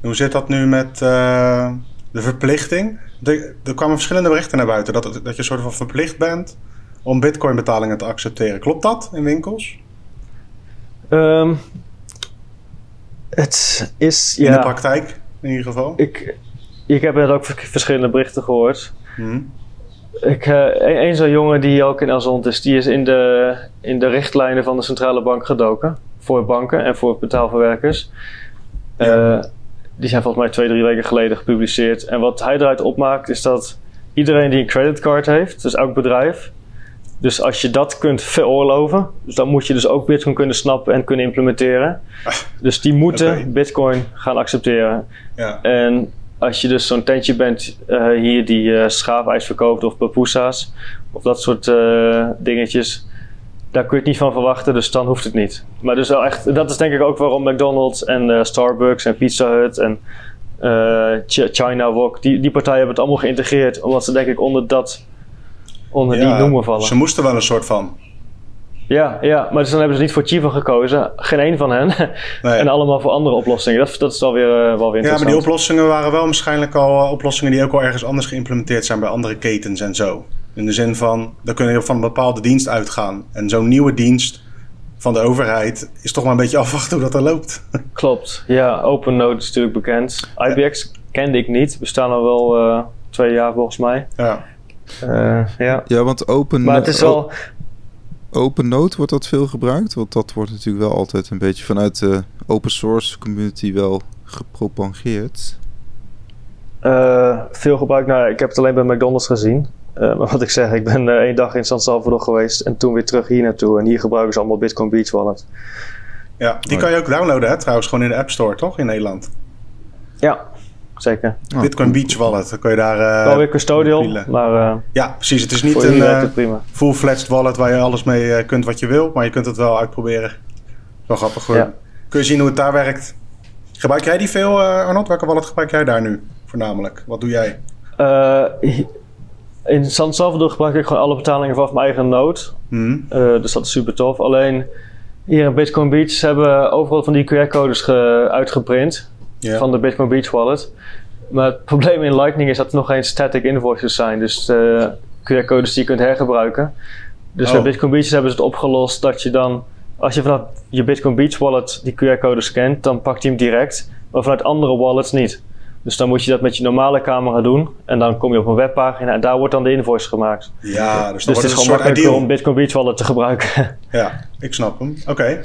Hoe zit dat nu met uh, de verplichting? De, er kwamen verschillende berichten naar buiten dat, dat je soort van verplicht bent om bitcoin betalingen te accepteren. Klopt dat in winkels? Um, het is, in de praktijk in ieder geval? Ik, ik heb net ook verschillende berichten gehoord. Hmm. Ik, uh, een, zo'n jongen die ook in Azond is, die is in de, in de richtlijnen van de centrale bank gedoken. Voor banken en voor betaalverwerkers. Uh, die zijn volgens mij twee, drie weken geleden gepubliceerd. En wat hij eruit opmaakt is dat iedereen die een creditcard heeft, dus elk bedrijf. Dus als je dat kunt veroorloven, dus dan moet je dus ook Bitcoin kunnen snappen en kunnen implementeren. Ah, dus die moeten Bitcoin gaan accepteren. Ja. En als je dus zo'n tentje bent uh, hier die uh, schaafijs verkoopt of papoesa's of dat soort uh, dingetjes, daar kun je het niet van verwachten, dus dan hoeft het niet. Maar dus wel echt, dat is denk ik ook waarom McDonald's en Starbucks en Pizza Hut en China Wok, die, die partijen hebben het allemaal geïntegreerd, omdat ze denk ik onder dat, onder die noemen vallen. Ze moesten wel een soort van. Ja, ja, maar dus dan hebben ze niet voor Chivo gekozen. Geen één van hen. Nee. en allemaal voor andere oplossingen. Dat, dat is wel weer, uh, wel weer interessant. Ja, maar die oplossingen waren wel waarschijnlijk al uh, oplossingen die ook al ergens anders geïmplementeerd zijn bij andere ketens en zo. In de zin van, dan kun je van een bepaalde dienst uitgaan. En zo'n nieuwe dienst van de overheid is toch maar een beetje afwachten hoe dat er loopt. Klopt. Ja, OpenNote is natuurlijk bekend. IBX kende ik niet. Bestaan al wel uh, twee jaar volgens mij. Ja. ja. ja, want Open... Maar het is wel... OpenNote wordt dat veel gebruikt? Want dat wordt natuurlijk wel altijd een beetje vanuit de open source community wel gepropageerd. Uh, veel gebruikt. Nou, ik heb het alleen bij McDonald's gezien. Uh, maar wat ik zeg, ik ben uh, één dag in San Salvador geweest en toen weer terug hier naartoe. En hier gebruiken ze allemaal Bitcoin Beach Wallet. Ja, die kan je ook downloaden, hè? trouwens, gewoon in de App Store, toch? In Nederland. Ja, zeker. Oh, Bitcoin Beach Wallet, dan kun je daar... Uh, Wel weer custodial, maar... Uh, ja, precies. Het is niet een uh, full-fledged wallet waar je alles mee kunt wat je wil, maar je kunt het wel uitproberen. Wel grappig hoor. Ja. Kun je zien hoe het daar werkt. Gebruik jij die veel, Arnold? Welke wallet gebruik jij daar nu voornamelijk? Wat doe jij? in San Salvador gebruik ik gewoon alle betalingen vanaf mijn eigen node. Hmm. dus dat is super tof. Alleen hier in Bitcoin Beach hebben we overal van die QR-codes uitgeprint van de Bitcoin Beach Wallet. Maar het probleem in Lightning is dat er nog geen static invoices zijn. Dus uh, QR-codes die je kunt hergebruiken. Dus bij oh. Bitcoin Beach hebben ze het opgelost dat je dan, als je vanaf je Bitcoin Beach wallet die QR-code scant, dan pakt hij hem direct. maar vanuit andere wallets niet. Dus dan moet je dat met je normale camera doen. En dan kom je op een webpagina en daar wordt dan de invoice gemaakt. Ja, dus Dus het is gewoon makkelijker om Bitcoin Beach Wallet te gebruiken. Ja, ik snap hem. Oké.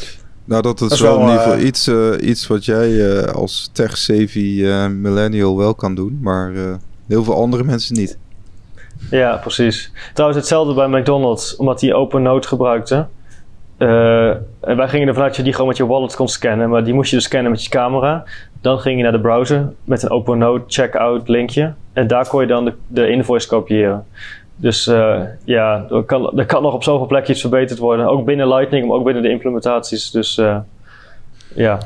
Nou, dat is, Dat is wel, wel, in ieder geval eh, iets, eh, iets wat jij eh, als tech-savvy millennial wel kan doen, maar heel veel andere mensen niet. ja, precies. Trouwens, hetzelfde bij McDonald's, omdat die OpenNote gebruikte. En wij gingen ervan uit dat je die gewoon met je wallet kon scannen, maar die moest je dus scannen met je camera. Dan ging je naar de browser met een OpenNote checkout linkje. En daar kon je dan de, de invoice kopiëren. Dus eh, ja, er kan, er kan nog op zoveel plekjes verbeterd worden. Ook binnen Lightning, maar ook binnen de implementaties. Dus eh, ja, we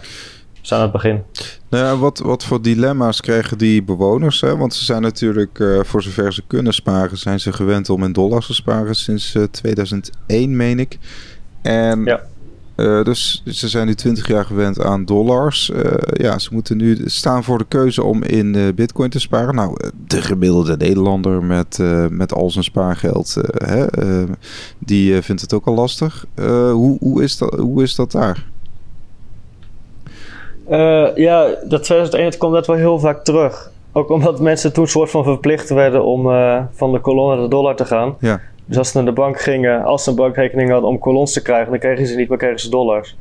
zijn aan het begin. Nou ja, wat, wat voor dilemma's krijgen die bewoners? Hè? Want ze zijn natuurlijk, eh, voor zover ze kunnen sparen, zijn ze gewend om in dollars te sparen sinds eh, 2001, meen ik. En Ja. Eh, dus ze zijn nu 20 jaar gewend aan dollars. Eh, ja, ze moeten nu staan voor de keuze om in eh, bitcoin te sparen. Nou, de gemiddelde Nederlander met, met al zijn spaargeld, hè, die vindt het ook al lastig. Hoe, hoe, is dat, hoe is dat daar? Ja, dat 2001 komt net wel heel vaak terug. Ook omdat mensen toen soort van verplicht werden om van de kolon naar de dollar te gaan. Ja. Dus als ze naar de bank gingen, als ze een bankrekening hadden om kolons te krijgen, dan kregen ze niet, maar kregen ze dollars.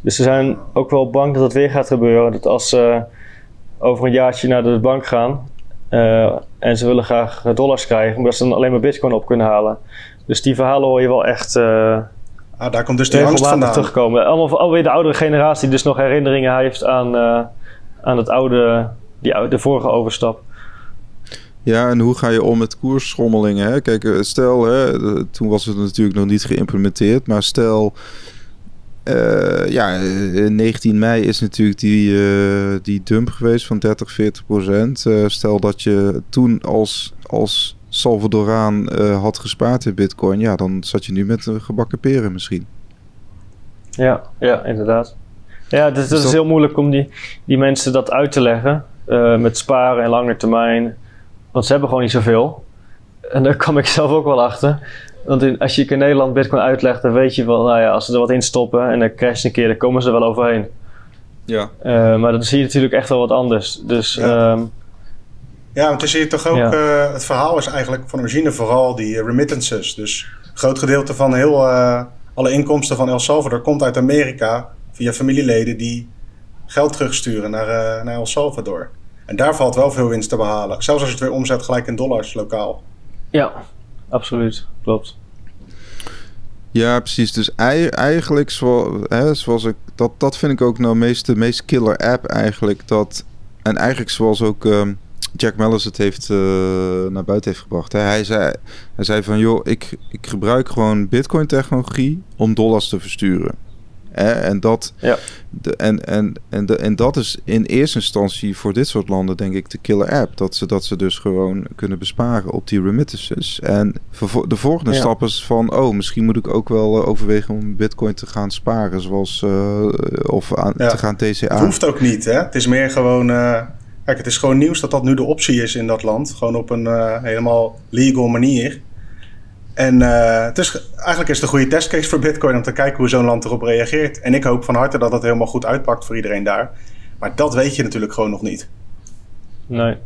Dus ze zijn ook wel bang dat het weer gaat gebeuren. Dat als ze over een jaartje naar de bank gaan eh, en ze willen graag dollars krijgen, maar dat ze dan alleen maar bitcoin op kunnen halen. Dus die verhalen hoor je wel echt eh Ah, daar komt dus die angst vandaan. terugkomen. Allemaal alweer de oudere generatie die dus nog herinneringen heeft aan, eh, aan het oude, die, de vorige overstap. Ja, en hoe ga je om met koersschommelingen? Hè? Kijk, eh, stel, hè, eh, toen was het natuurlijk nog niet geïmplementeerd, maar stel, eh, ja, eh, 19 mei is natuurlijk die, die dump geweest van 30, 40 procent. Stel dat je toen als, als Salvadoraan had gespaard in bitcoin, ja, dan zat je nu met gebakken peren misschien. Ja, ja inderdaad. Ja, dus, dat dat- is heel moeilijk om die, die mensen dat uit te leggen. met sparen en lange termijn. Want ze hebben gewoon niet zoveel. En daar kwam ik zelf ook wel achter. Want in, als je in Nederland Bitcoin uitlegt, dan weet je wel, nou ja, als ze er wat in stoppen en dan crasht een keer, dan komen ze er wel overheen. Ja. Eh, maar dan zie je natuurlijk echt wel wat anders. Dus Ja. ehm, Ja, want dan zie je toch ook... Ja. eh, het verhaal is eigenlijk van origine vooral die eh, remittances. Dus een groot gedeelte van heel, eh, alle inkomsten van El Salvador komt uit Amerika... via familieleden die geld terugsturen naar, eh, naar El Salvador. En daar valt wel veel winst te behalen. Zelfs als je het weer omzet gelijk in dollars lokaal. ja, absoluut. Klopt. Ja, precies. Dus ei- eigenlijk, zoals, hè, zoals ik, dat, dat vind ik ook nou meest, de meest killer app eigenlijk. Dat, en eigenlijk zoals ook ehm, Jack Mellis het heeft, eh, naar buiten heeft gebracht. Hè. Hij, zei, hij zei van, joh, ik, ik gebruik gewoon bitcoin technologie om dollars te versturen. Hè, en, dat, Ja. de, en, en, en, de, en dat is in eerste instantie voor dit soort landen denk ik de killer app. Dat ze, dat ze dus gewoon kunnen besparen op die remittances. En de volgende Ja. stap is van... oh, misschien moet ik ook wel eh, overwegen om bitcoin te gaan sparen. Zoals... eh, of aan, Ja. te gaan Het TCA. hoeft ook niet, hè? Het is meer gewoon... eh, kijk, het is gewoon nieuws dat dat nu de optie is in dat land. Gewoon op een helemaal legal manier. En eh, het is, eigenlijk is het een goede testcase voor Bitcoin om te kijken hoe zo'n land erop reageert. En ik hoop van harte dat dat helemaal goed uitpakt voor iedereen daar. Maar dat weet je natuurlijk gewoon nog niet. Nee.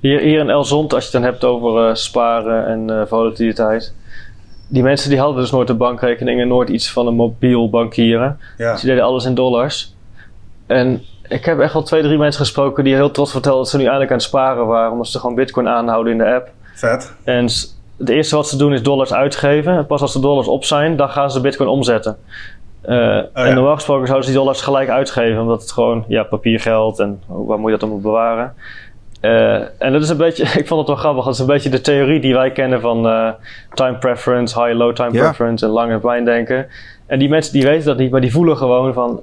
Hier, hier in El Zond, als je het dan hebt over eh, sparen en eh, volatiliteit. Die mensen die hadden dus nooit een bankrekening en nooit iets van een mobiel bankieren. Ja, Dus die deden alles in dollars. En ik heb echt al twee, drie mensen gesproken die heel trots vertelden dat ze nu eindelijk aan het sparen waren. Omdat ze gewoon bitcoin aanhouden in de app. vet. En het eerste wat ze doen is dollars uitgeven. En pas als de dollars op zijn, dan gaan ze bitcoin omzetten. Eh, ja. En normaal gesproken zouden ze die dollars gelijk uitgeven. Omdat het gewoon ja, papiergeld en oh, waar moet je dat allemaal bewaren. Eh, en dat is een beetje, ik vond het wel grappig. Dat is een beetje de theorie die wij kennen van eh, time preference, high-low time Ja. preference en lange termijn denken. En die mensen die weten dat niet, maar die voelen gewoon van,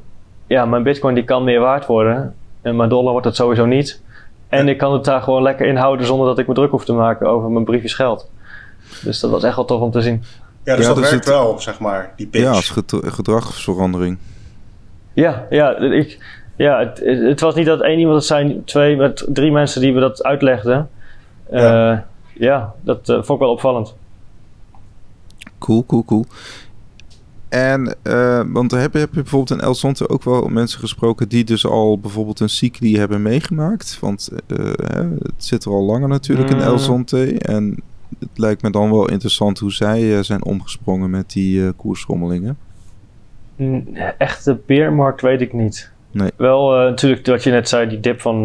ja, mijn bitcoin die kan meer waard worden. En mijn dollar wordt het sowieso niet. En Ja. ik kan het daar gewoon lekker in houden zonder dat ik me druk hoef te maken over mijn briefjes geld. Dus dat was echt wel tof om te zien. Ja, dus Ja, dat dus werkt het- wel, zeg maar, die pitch. Ja, als gedra- gedragsverandering. Ja, ja, ik, ja het, het was niet dat één iemand het zijn, twee met drie mensen die we dat uitlegden. Eh, Ja. ja. dat eh, vond ik wel opvallend. Cool, cool, cool. En, uh, want heb, heb je bijvoorbeeld in El Zonte ook wel mensen gesproken die dus al bijvoorbeeld een cycli hebben meegemaakt? Want uh, het zit er al langer natuurlijk in El Mm. Zonte. En het lijkt me dan wel interessant hoe zij uh, zijn omgesprongen met die uh, koersrommelingen. Echte beermarkt weet ik niet. Nee. Wel uh, natuurlijk wat je net zei, die dip van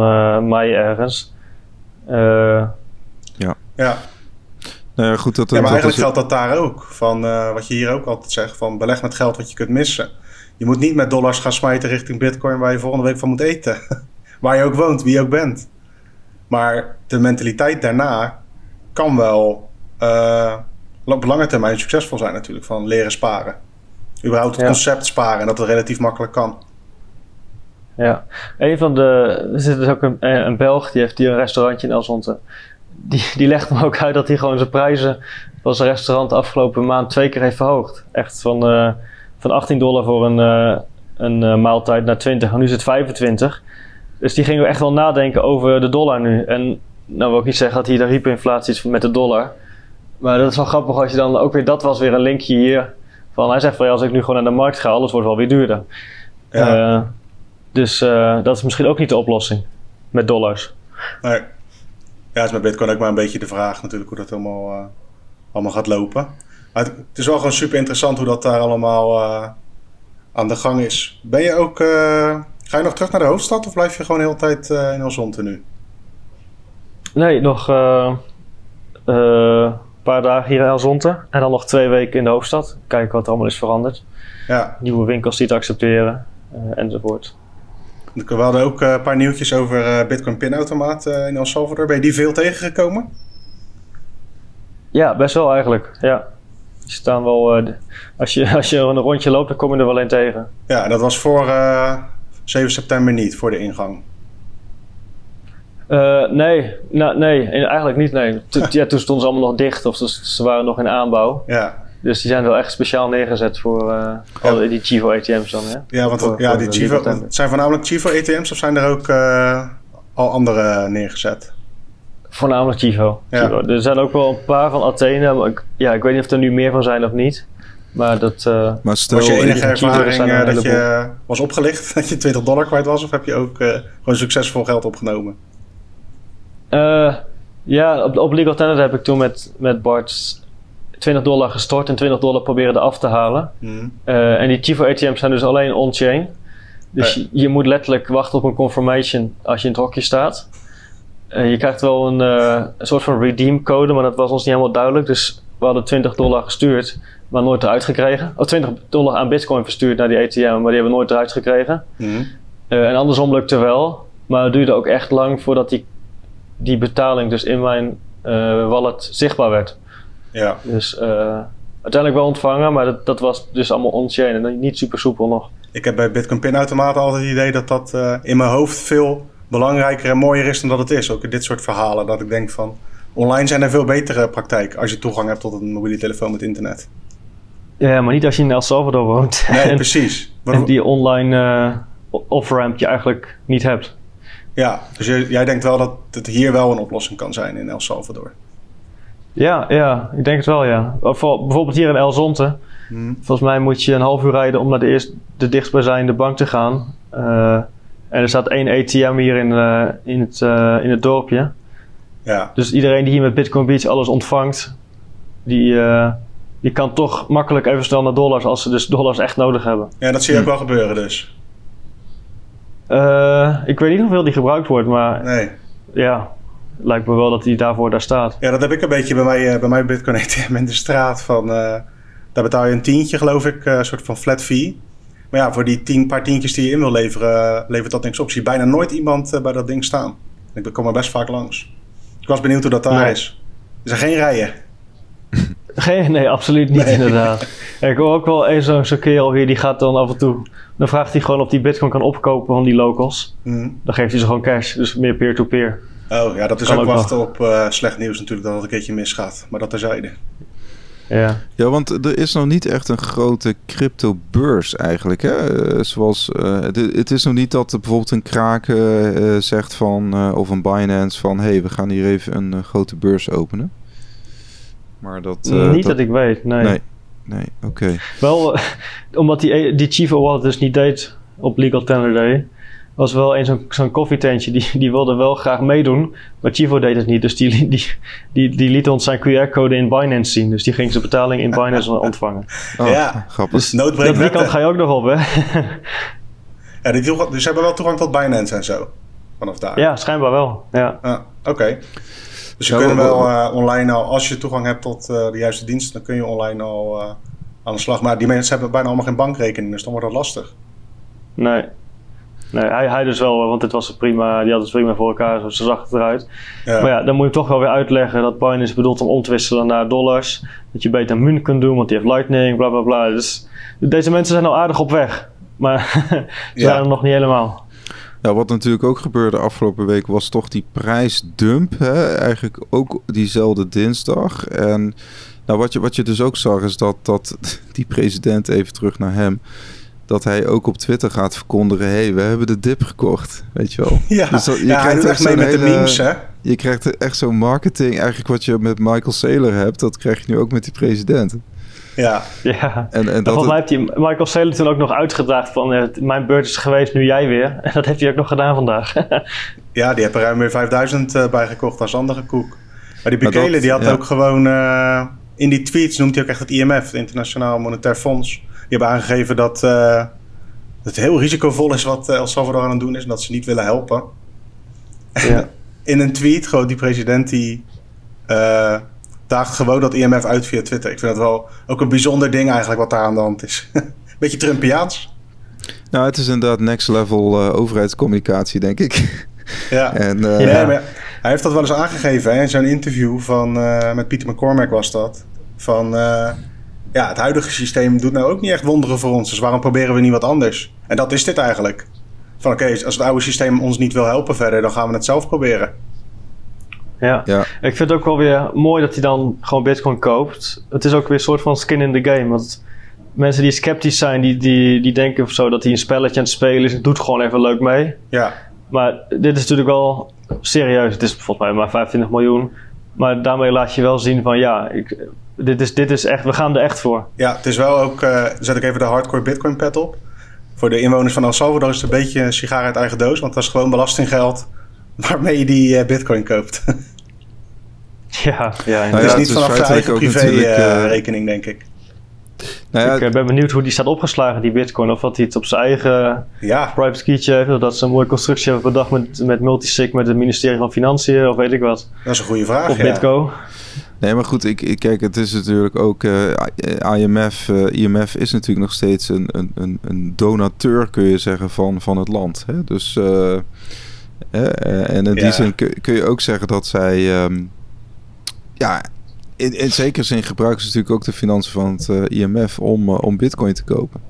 mei ergens. ja. Ja. Nou ja, goed, dat, ja, maar dat eigenlijk geldt dat daar ook. Van uh, wat je hier ook altijd zegt: van beleg met geld wat je kunt missen. Je moet niet met dollars gaan smijten richting Bitcoin waar je volgende week van moet eten. waar je ook woont, wie je ook bent. Maar de mentaliteit daarna kan wel uh, op lange termijn succesvol zijn, natuurlijk. Van leren sparen. Überhaupt het ja. concept sparen en dat het relatief makkelijk kan. Ja, een van de. Er zit dus ook een, een Belg die heeft hier een restaurantje in El Zonte die, die legt me ook uit dat hij gewoon zijn prijzen van zijn restaurant de afgelopen maand twee keer heeft verhoogd. Echt van, uh, van 18 dollar voor een, uh, een uh, maaltijd naar 20 en nu is het 25. Dus die gingen echt wel nadenken over de dollar nu. En nou wil ik niet zeggen dat hier de hyperinflatie is met de dollar. Maar dat is wel grappig als je dan ook weer, dat was weer een linkje hier. Van hij zegt van ja, als ik nu gewoon naar de markt ga, alles wordt wel weer duurder. Ja. dus dat is misschien ook niet de oplossing met dollars. Nee. Ja, is met Bitcoin ook maar een beetje de vraag natuurlijk hoe dat allemaal, uh, allemaal gaat lopen. Maar het, het, is wel gewoon super interessant hoe dat daar allemaal aan de gang is. Ben je ook, ga je nog terug naar de hoofdstad of blijf je gewoon de hele tijd in Elzonte nu? Nee, nog een paar dagen hier in Elzonte en dan nog twee weken in de hoofdstad. Kijken wat er allemaal is veranderd. Ja. Nieuwe winkels die het accepteren enzovoort. We hadden ook een paar nieuwtjes over uh, Bitcoin pinautomaat uh, in El Salvador. Ben je die veel tegengekomen? Ja, best wel eigenlijk. Ja. Die staan wel. Uh, als, je, als je een rondje loopt, dan kom je er wel een tegen. Ja, dat was voor 7 september niet, voor de ingang. Nee, nou, nee, eigenlijk niet. Nee. To, ja, toen stonden ze allemaal nog dicht of ze waren nog in aanbouw. Ja. Dus die zijn wel echt speciaal neergezet voor uh, ja. die Chivo ATM's dan, hè? Ja, want voor, ja, voor die Chivo, zijn voornamelijk Chivo ATM's of zijn er ook uh, al andere neergezet? Voornamelijk Chivo. Ja. Chivo. Er zijn ook wel een paar van Athene, maar ik, ja, ik weet niet of er nu meer van zijn of niet. Maar dat... Uh, maar stel, was je enige ervaring dat je was opgelicht, dat je 20 dollar kwijt was? Of heb je ook gewoon succesvol geld opgenomen? Ja, op, op Legal Tenant heb ik toen met, met Bart 20 dollar gestort en 20 dollar proberen af te halen. Mm. Uh, en die Chivo ATM's zijn dus alleen on-chain. Dus je, je moet letterlijk wachten op een confirmation als je in het hokje staat. Uh, je krijgt wel een, een soort van redeem code, maar dat was ons niet helemaal duidelijk. Dus we hadden 20 dollar gestuurd, maar nooit eruit gekregen. Of 20 dollar aan bitcoin verstuurd naar die ATM, maar die hebben we nooit eruit gekregen. Mm. Uh, en andersom lukte wel, maar het duurde ook echt lang voordat die, die betaling dus in mijn uh, wallet zichtbaar werd. Ja. Dus uh, uiteindelijk wel ontvangen, maar dat, dat was dus allemaal on-chain en niet super soepel nog. Ik heb bij Bitcoin pinautomaten altijd het idee dat dat uh, in mijn hoofd veel belangrijker en mooier is dan dat het is. Ook in dit soort verhalen. Dat ik denk van online zijn er veel betere praktijken als je toegang hebt tot een mobiele telefoon met internet. Ja, maar niet als je in El Salvador woont. Nee, en, precies. En die online uh, off-ramp je eigenlijk niet hebt. Ja, dus jij, jij denkt wel dat het hier wel een oplossing kan zijn in El Salvador. Ja, ja, ik denk het wel, ja. Bijvoorbeeld hier in El Zonte. Hmm. Volgens mij moet je een half uur rijden om naar de, eerst, de dichtstbijzijnde bank te gaan. Uh, en er staat één ATM hier in, uh, in, het, uh, in het dorpje. Ja. Dus iedereen die hier met Bitcoin Beach alles ontvangt, die, die kan toch makkelijk even snel naar dollars als ze dus dollars echt nodig hebben. Ja, dat zie je ook wel gebeuren dus. Ik weet niet hoeveel die gebruikt wordt, maar nee. ja, lijkt me wel dat die daarvoor daar staat. Ja, dat heb ik een beetje bij mij, uh, bij mijn Bitcoin ATM in de straat. Van, uh, daar betaal je een tientje, geloof ik, een soort van flat fee. Maar ja, voor die tien, paar tientjes die je in wil leveren, levert dat niks op. Zie je bijna nooit iemand bij dat ding staan. Ik kom er best vaak langs. Ik was benieuwd hoe dat daar nee. is. Er zijn geen rijen. Geen, nee, absoluut niet nee. inderdaad. ik hoor ook wel eens zo'n zo kerel hier, die gaat dan af en toe... Dan vraagt hij gewoon of die bitcoin kan opkopen van die locals. Mm. Dan geeft hij ze gewoon cash, dus meer peer-to-peer. -peer. Oh ja, dat is ook, ook wachten nog. op uh, slecht nieuws natuurlijk dat het een keertje misgaat. Maar dat terzijde. Ja. ja, want er is nog niet echt een grote crypto-beurs eigenlijk. Hè? Uh, zoals, uh, het is nog niet dat bijvoorbeeld een kraken uh, zegt van, of een Binance van... hé, hey, we gaan hier even een grote beurs openen. Maar dat... niet dat, dat, ik weet, nee. nee. Nee, oké. Wel, eh, omdat die, die Chief Award dus niet deed op Legal Tender Day, was wel een zo'n zo'n koffietentje, die, die wilde wel graag meedoen, maar Chivo deed het niet. Dus die, die, die, die liet ons zijn QR-code in Binance zien. Dus die ging zijn betaling in Binance ontvangen. Oh, Ja. grappig. Dus dat die kant wetten. ga je ook nog op, hè? Ja, die toegang- dus ze hebben wel toegang tot Binance en zo. Vanaf daar. ja, schijnbaar wel. Ja. Ah, Oké. Dus je kunt wel eh, online al, als je toegang hebt tot eh, de juiste dienst, dan kun je online al eh, aan de slag. Maar die mensen hebben bijna allemaal geen bankrekening, dus dan wordt dat lastig. Nee. Nee, hij, hij dus wel, want het was prima, die had het prima voor elkaar, zo zo zag het eruit. Ja. Maar ja, dan moet je toch wel weer uitleggen dat Binance is bedoeld om om te wisselen naar dollars. Dat je beter munt kunt doen, want die heeft Lightning, bla bla bla. Dus deze mensen zijn al aardig op weg. Maar ze Ja. zijn er nog niet helemaal. Ja, wat natuurlijk ook gebeurde afgelopen week was toch die prijsdump. Hè? Eigenlijk ook diezelfde dinsdag. En nou, wat, je, wat je dus ook zag is dat, dat die president, even terug naar hem... dat hij ook op Twitter gaat verkondigen... hé, hey, we hebben de dip gekocht, weet je wel. Ja, Dus dat- je ja krijgt echt mee met de memes, hè? Je krijgt echt zo'n marketing... eigenlijk wat je met Michael Saylor hebt... dat krijg je nu ook met die president. Ja, Ja. En, en En dat volgens mij het- heeft hij Michael Saylor toen ook nog uitgedaagd van... eh, mijn beurt is geweest, nu jij weer. En dat heeft hij ook nog gedaan vandaag. ja, die hebben er ruim weer 5000 eh, bijgekocht als andere koek. Maar die dat- die had ja. ook gewoon... eh, in die tweets noemt hij ook echt het IMF, het Internationaal Monetair Fonds. Die hebben aangegeven dat eh, het heel risicovol is wat eh, El Salvador aan het doen is... en dat ze niet willen helpen. ja. in een tweet, gewoon die president die eh, daagt gewoon dat IMF uit via Twitter. Ik vind dat wel ook een bijzonder ding eigenlijk wat daar aan de hand is. Beetje Trumpiaans. nou, het is inderdaad next level eh, overheidscommunicatie, denk ik. Ja. en, eh, Nee, Ja. maar hij heeft dat wel eens aangegeven hè, in zo'n interview van, eh, met Pieter McCormack was dat. Van ja, het huidige systeem doet nou ook niet echt wonderen voor ons. Dus waarom proberen we niet wat anders? En dat is dit eigenlijk. Van oké, als het oude systeem ons niet wil helpen verder, dan gaan we het zelf proberen. Ja. ja. Ik vind het ook wel weer mooi dat hij dan gewoon Bitcoin koopt. Het is ook weer een soort van skin in the game. Want mensen die sceptisch zijn, die, die, die denken of zo dat hij een spelletje aan het spelen is. Het doet gewoon even leuk mee. Ja, Maar dit is natuurlijk wel serieus. Het is volgens mij maar 25 miljoen. Maar daarmee laat je wel zien van ja, ik, dit, is, dit is echt, we gaan er echt voor. Ja, het is wel ook. eh zet ik even de hardcore Bitcoin pet op. Voor de inwoners van El Salvador is het een beetje een sigaar uit eigen doos, want dat is gewoon belastinggeld waarmee je die eh, Bitcoin koopt. Ja, ja Nou het is niet vanaf zijn feitelijk eigen ook privé natuurlijk, eh, eh, rekening, denk ik. Nou ja, ik ben benieuwd hoe die staat opgeslagen, die Bitcoin. Of dat hij het op zijn eigen Ja, private keytje heeft. Of dat ze een mooie constructie hebben bedacht met, met multisig met het ministerie van Financiën. Of weet ik wat. dat is een goede vraag. Of ja. Bitco. Nee, maar goed, ik, ik, kijk, het is natuurlijk ook. eh, IMF, eh, IMF is natuurlijk nog steeds een, een, een, donateur, kun je zeggen, van, van het land. Hè? Dus. En in die Ja. zin kun, kun je ook zeggen dat zij. ehm, ja, in, in zekere zin gebruiken ze natuurlijk ook de financiën van het eh, IMF om, eh, om Bitcoin te kopen.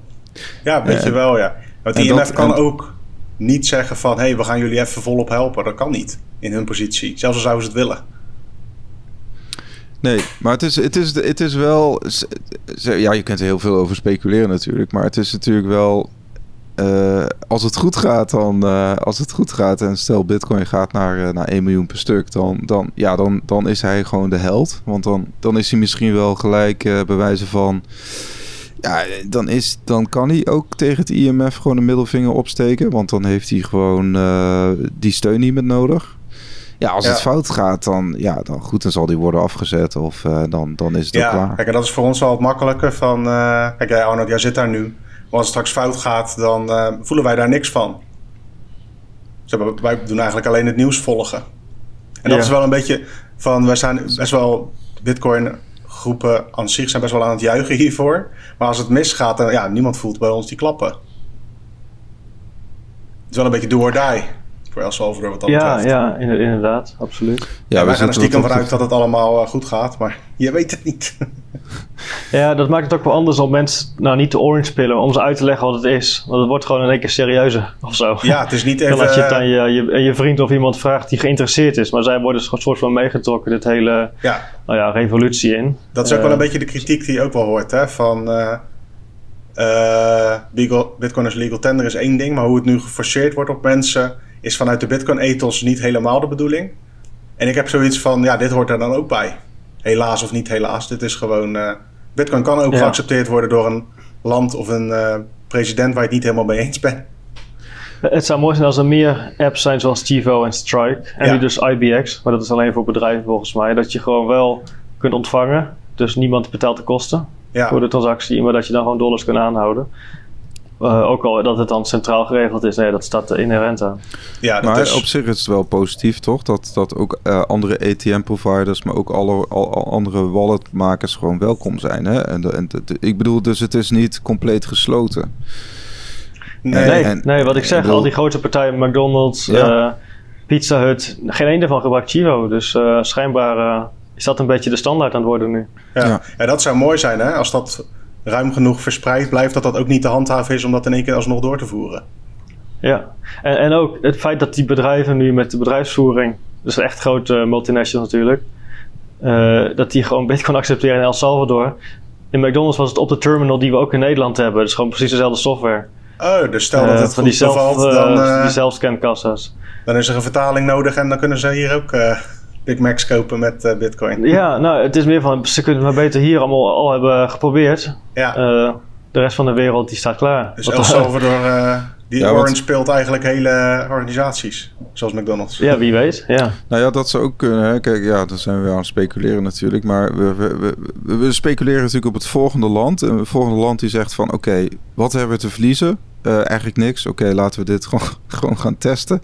Ja, weet je wel, ja. Want de IMF dat- kan en- ook niet zeggen van... hé, hey, we gaan jullie even volop helpen. Dat kan niet in hun positie. Zelfs al zouden ze het willen. Nee, maar het is, het is, het is wel. Ja, je kunt er heel veel over speculeren natuurlijk. Maar het is natuurlijk wel. Eh, als het goed gaat, dan. eh, als het goed gaat en stel Bitcoin gaat naar, eh, naar 1 miljoen per stuk. Dan, dan, ja, dan, dan is hij gewoon de held. Want dan, dan is hij misschien wel gelijk eh bewijzen van. Ja, dan, is, dan kan hij ook tegen het IMF gewoon een middelvinger opsteken. Want dan heeft hij gewoon die steun niet meer nodig. Ja, als Ja. het fout gaat, dan, ja, dan goed, dan zal die worden afgezet. Of dan, dan is het ook klaar. kijk, en dat is voor ons wel het makkelijker van... kijk, jij Arnold, jij zit daar nu. Als het straks fout gaat, dan eh, voelen wij daar niks van. Dus wij- wij doen eigenlijk alleen het nieuws volgen. En dat Ja. is wel een beetje van... Wij zijn best wel... Bitcoin groepen aan zich zijn best wel aan het juichen hiervoor. Maar als het misgaat, dan... Ja, niemand voelt bij ons die klappen. Het is wel een beetje do or die. Voor El Salvador wat dat Ja, betreft. ja inder- inderdaad. Absoluut. Ja, we wij gaan er stiekem vanuit dat dat het allemaal eh, goed gaat. Maar je weet het niet. Ja, dat maakt het ook wel anders om mensen nou niet te orange pillen, om ze uit te leggen wat het is. Want het wordt gewoon in één keer serieuzer of zo. ja, het is niet Dan even... als je het aan je, je, je vriend of iemand vraagt die geïnteresseerd is. Maar zij worden een soort van meegetrokken dit hele ja, nou ja, revolutie in. Dat is ook wel Eh, een beetje de kritiek die je ook wel hoort. Hè? Van eh, eh, legal- Bitcoin als legal tender is één ding, maar hoe het nu geforceerd wordt op mensen is vanuit de Bitcoin-ethos niet helemaal de bedoeling. En ik heb zoiets van, ja, dit hoort er dan ook bij. Helaas of niet helaas, dit is gewoon eh, Bitcoin kan ook Ja. geaccepteerd worden door een land of een eh, president waar je het niet helemaal mee eens bent. Het zou mooi zijn als er meer apps zijn zoals Chivo en Strike. En Ja. nu dus IBX, maar dat is alleen voor bedrijven volgens mij. Dat je gewoon wel kunt ontvangen. Dus niemand betaalt de kosten Ja, voor de transactie. Maar dat je dan gewoon dollars kunt aanhouden. Eh, ook al dat het dan centraal geregeld is. Nee, dat staat er inherent aan. ja dat Maar is, op zich is het wel positief, toch? Dat, dat ook eh, andere ATM-providers, maar ook alle, al, al andere walletmakers gewoon welkom zijn. Hè? En, de, en de- de- ik bedoel, dus het is niet compleet gesloten. nee, Nee, en- nee, wat ik zeg, bedoel- al die grote partijen, McDonald's, Ja. eh, Pizza Hut, geen één daarvan gebruikt Chivo. Dus eh, schijnbaar eh, is dat een beetje de standaard aan het worden nu. Ja. Ja. Ja. dat zou mooi zijn hè, als dat ruim genoeg verspreid blijft, dat dat ook niet te handhaven is om dat in één keer alsnog door te voeren. Ja, en, en ook het feit dat die bedrijven nu met de bedrijfsvoering, dus echt grote multinationals natuurlijk, eh, dat die gewoon Bitcoin accepteren in El Salvador. In McDonald's was het op de terminal die we ook in Nederland hebben. Dus gewoon precies dezelfde software. Oh, dus stel dat Eh, het van goed die zelf, bevalt, eh, dan, eh, die zelfscankassa's. dan is er een vertaling nodig en dan kunnen ze hier ook eh, Big Macs kopen met eh, bitcoin. Ja, nou, het is meer van, ze kunnen het maar beter hier allemaal al hebben geprobeerd. Ja, Eh, de rest van de wereld die staat klaar. dus El Salvador, eh, die Ja, want- Orange speelt eigenlijk hele organisaties, zoals McDonald's. ja, wie weet. Ja. Nou ja, dat zou ook kunnen. Hè. Kijk, ja, daar zijn we aan het speculeren natuurlijk. Maar we, we, we, we speculeren natuurlijk op het volgende land. En het volgende land die zegt van... Oké, wat hebben we te verliezen? Eh, eigenlijk niks. Oké, laten we dit gewoon, gewoon gaan testen.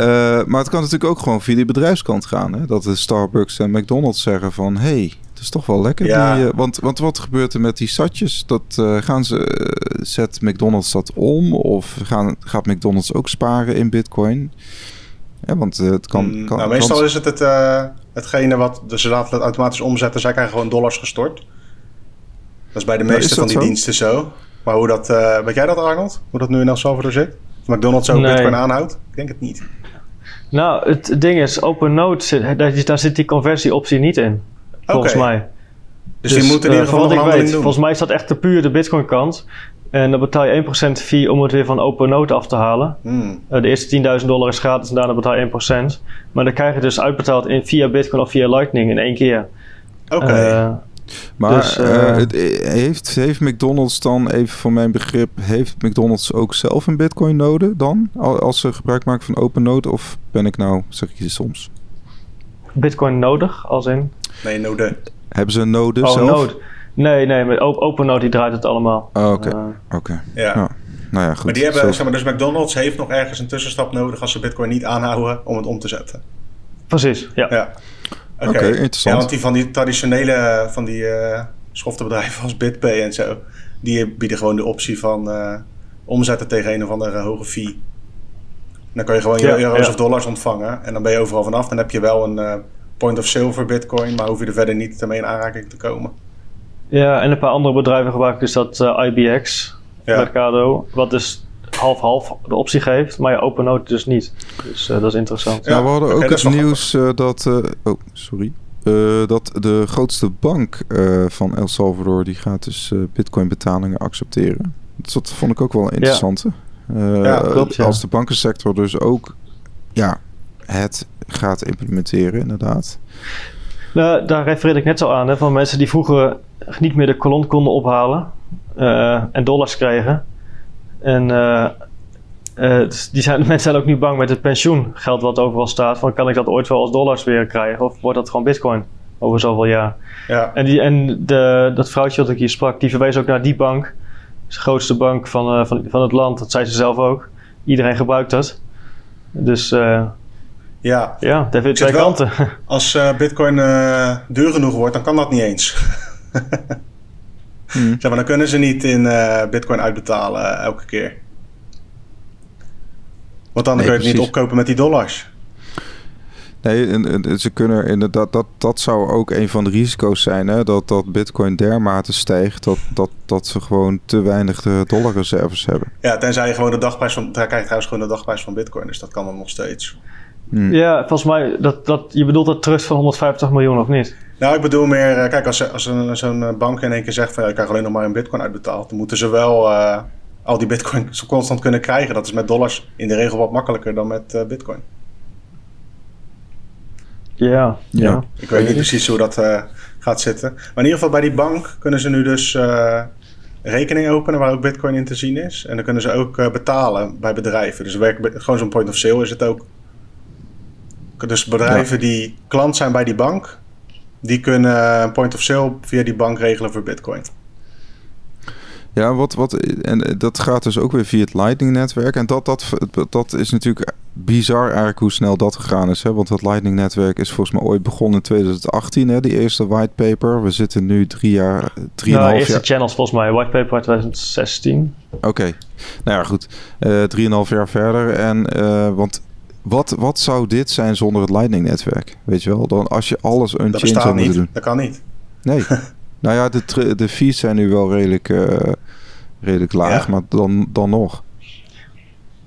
Eh, maar het kan natuurlijk ook gewoon via die bedrijfskant gaan. Hè? Dat de Starbucks en McDonald's zeggen van... hey, het is toch wel lekker. Ja. Die, want, want wat gebeurt er met die satjes? Dat, eh, gaan ze, eh, zet McDonald's dat om? Of gaan, gaat McDonald's ook sparen in bitcoin? Ja, want het kan... Mm, kan nou, meestal kan- is het, het eh, hetgene wat dus ze laten het automatisch omzetten. Zij krijgen gewoon dollars gestort. Dat is bij de Nou, meeste van dat die zo? diensten zo. Maar hoe dat, eh, weet jij dat Arnold? Hoe dat nu in El Salvador zit? Of McDonald's ook Nee. bitcoin aanhoudt? Ik denk het niet. Nou, het ding is, OpenNote, zit, daar, daar zit die conversieoptie niet in. Volgens mij. Dus, die moeten in eh, ieder geval wat ik weet, doen. Volgens mij is dat echt de puur de Bitcoin kant. En dan betaal je 1% fee om het weer van OpenNote af te halen. Hmm. Eh, de eerste 10.000 dollar is gratis en daarna betaal je 1%. Maar dan krijg je dus uitbetaald in, via Bitcoin of via Lightning in één keer. Oké. Eh, Maar Dus, eh, eh, het- heeft, heeft McDonald's dan, even voor mijn begrip, heeft McDonald's ook zelf een bitcoin node dan? Al- Als ze gebruik maken van OpenNode? Of ben ik nou, zeg ik je soms? Bitcoin nodig, als in... nee, no de. Hebben ze een node oh, zelf? Node. Nee, nee, met Op- OpenNote die draait het allemaal. Oh, Oké, Eh, oké. Ja. Ja. Nou ja, goed. Maar die hebben, Zo- zeg maar, dus McDonald's heeft nog ergens een tussenstap nodig als ze bitcoin niet aanhouden om het om te zetten. precies, ja. Ja. Oké, interessant. Ja, want die van die traditionele, van die eh schoftenbedrijven als BitPay en zo, die bieden gewoon de optie van eh, omzetten tegen een of andere hoge fee. Dan kan je gewoon je Ja, euro's ja. of dollars ontvangen en dan ben je overal vanaf. Dan heb je wel een eh, point of sale voor bitcoin, maar hoef je er verder niet mee in aanraking te komen. Ja, en een paar andere bedrijven gebruiken dus dat IBX, Ja. Mercado, wat dus half-half de optie geeft, maar ja, OpenNote dus niet. Dus eh, dat is interessant. Ja, we hadden ook het nieuws eh, dat... eh, oh, sorry. Eh, dat de grootste bank eh, van El Salvador... die gaat dus eh, bitcoin betalingen accepteren. Dus dat vond ik ook wel een interessante. Eh, Ja, klopt, ja. Als de bankensector dus ook ja, het gaat implementeren, inderdaad. Nou, daar refereerde ik net al aan, hè, van mensen die vroeger niet meer de kolon konden ophalen eh, en dollars kregen. En eh, eh, dus die zijn, mensen zijn ook nu bang met het pensioengeld wat overal staat. Van kan ik dat ooit wel als dollars weer krijgen? Of wordt dat gewoon bitcoin over zoveel jaar? Ja, En, die, en de, dat vrouwtje dat ik hier sprak, die verwees ook naar die bank. Dat de grootste bank van, eh, van, van het land. Dat zei ze zelf ook. Iedereen gebruikt dat. Dus ja. ja, het heeft twee kanten. als bitcoin eh, duur genoeg wordt, dan kan dat niet eens. Hmm. Zeg maar, dan kunnen ze niet in eh, bitcoin uitbetalen eh, elke keer. Want dan Nee, kun je het niet opkopen met die dollars. Nee, ze kunnen inderdaad, dat, dat zou ook een van de risico's zijn, hè? Dat, dat Bitcoin dermate stijgt dat, dat, dat ze gewoon te weinig dollarreserves hebben. Ja, tenzij je gewoon de dagprijs van... Hij krijgt trouwens gewoon de dagprijs van bitcoin, dus dat kan dan nog steeds. Hmm. Ja, volgens mij, dat, dat, je bedoelt dat trust van 150 miljoen of niet? Nou, ik bedoel meer... eh, Kijk, als, als een, zo'n eh, bank in één keer zegt van... Ja, ik krijg alleen nog maar een bitcoin uitbetaald... dan moeten ze wel eh, al die bitcoin zo constant kunnen krijgen. Dat is met dollars in de regel wat makkelijker dan met eh, bitcoin. Ja, ja. Ja. Ik weet niet precies hoe dat eh, gaat zitten. Maar in ieder geval bij die bank kunnen ze nu dus uh, rekening openen waar ook bitcoin in te zien is. En dan kunnen ze ook uh, betalen bij bedrijven. Dus werken, gewoon zo'n point of sale is het ook. Dus bedrijven ja. die klant zijn bij die bank, die kunnen een point of sale via die bank regelen voor bitcoin. Ja, wat, wat, en dat gaat dus ook weer via het Lightning-netwerk. En dat, dat, dat is natuurlijk bizar eigenlijk hoe snel dat gegaan is. Hè? Want het Lightning-netwerk is volgens mij ooit begonnen in 2018, hè? die eerste whitepaper. We zitten nu drie jaar, drieënhalf nou, eerste channels volgens mij, whitepaper 2016. Oké, okay. nou ja, goed. Uh, drieënhalf jaar verder. En, uh, want wat, wat zou dit zijn zonder het Lightning-netwerk? Weet je wel, dan als je alles een chain zou moeten doen. Dat kan niet. Nee. nou ja, de, de fees zijn nu wel redelijk, uh, redelijk laag, ja. maar dan, dan nog.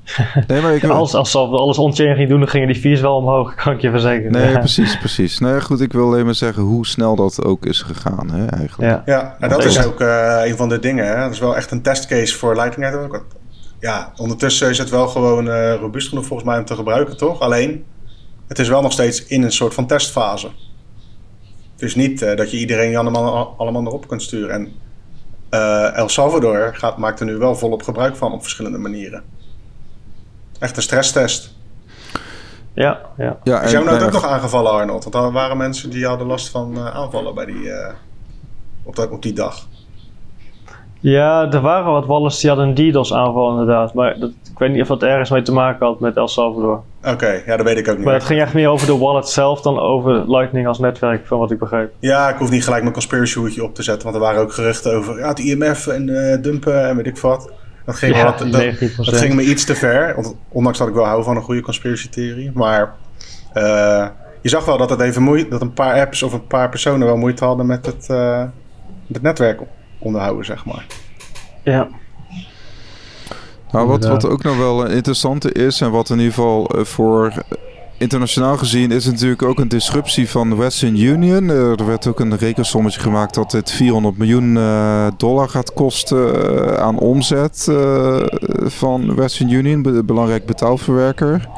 Nee, maar ik als, als ze alles on-chain ging doen, dan gingen die fees wel omhoog, kan ik je verzekeren. Nee, ja. precies, precies. Nee, goed, ik wil alleen maar zeggen hoe snel dat ook is gegaan, hè, eigenlijk. Ja, ja en dat is ook uh, een van de dingen. Hè. Dat is wel echt een testcase voor Lightning Network. Ja, ondertussen is het wel gewoon uh, robuust genoeg volgens mij om te gebruiken, toch? Alleen, het is wel nog steeds in een soort van testfase. Dus niet uh, dat je iedereen allemaal, allemaal erop kunt sturen. En El Salvador gaat, maakt er nu wel volop gebruik van op verschillende manieren. Echt een stresstest. Ja, ja. ja is jou nou ook nog aangevallen, Arnold? Want er waren mensen die hadden last van uh, aanvallen bij die, uh, op, dat, op die dag. Ja, er waren wat wallets die hadden een DDoS aanval inderdaad. Maar dat, ik weet niet of dat ergens mee te maken had met El Salvador. Oké, ja, dat weet ik ook niet. Maar het ging echt meer over de wallet zelf dan over Lightning als netwerk, van wat ik begreep. Ja, ik hoef niet gelijk mijn conspiracy hoedje op te zetten. Want er waren ook geruchten over ja, het IMF en uh, dumpen en weet ik wat. Dat ging, ja, wat, dat, dat, ging me iets te ver. Ondanks dat ik wel hou van een goede conspiracy-theorie. Maar uh, je zag wel dat, het even moeite, dat een paar apps of een paar personen wel moeite hadden met het, uh, het netwerk onderhouden, zeg maar. Ja. Nou, wat, wat ook nog wel interessant is en wat in ieder geval voor internationaal gezien is het natuurlijk ook een disruptie van de Western Union. er werd ook een rekensommetje gemaakt dat dit 400 miljoen dollar gaat kosten aan omzet van Western Union, be belangrijk betaalverwerker.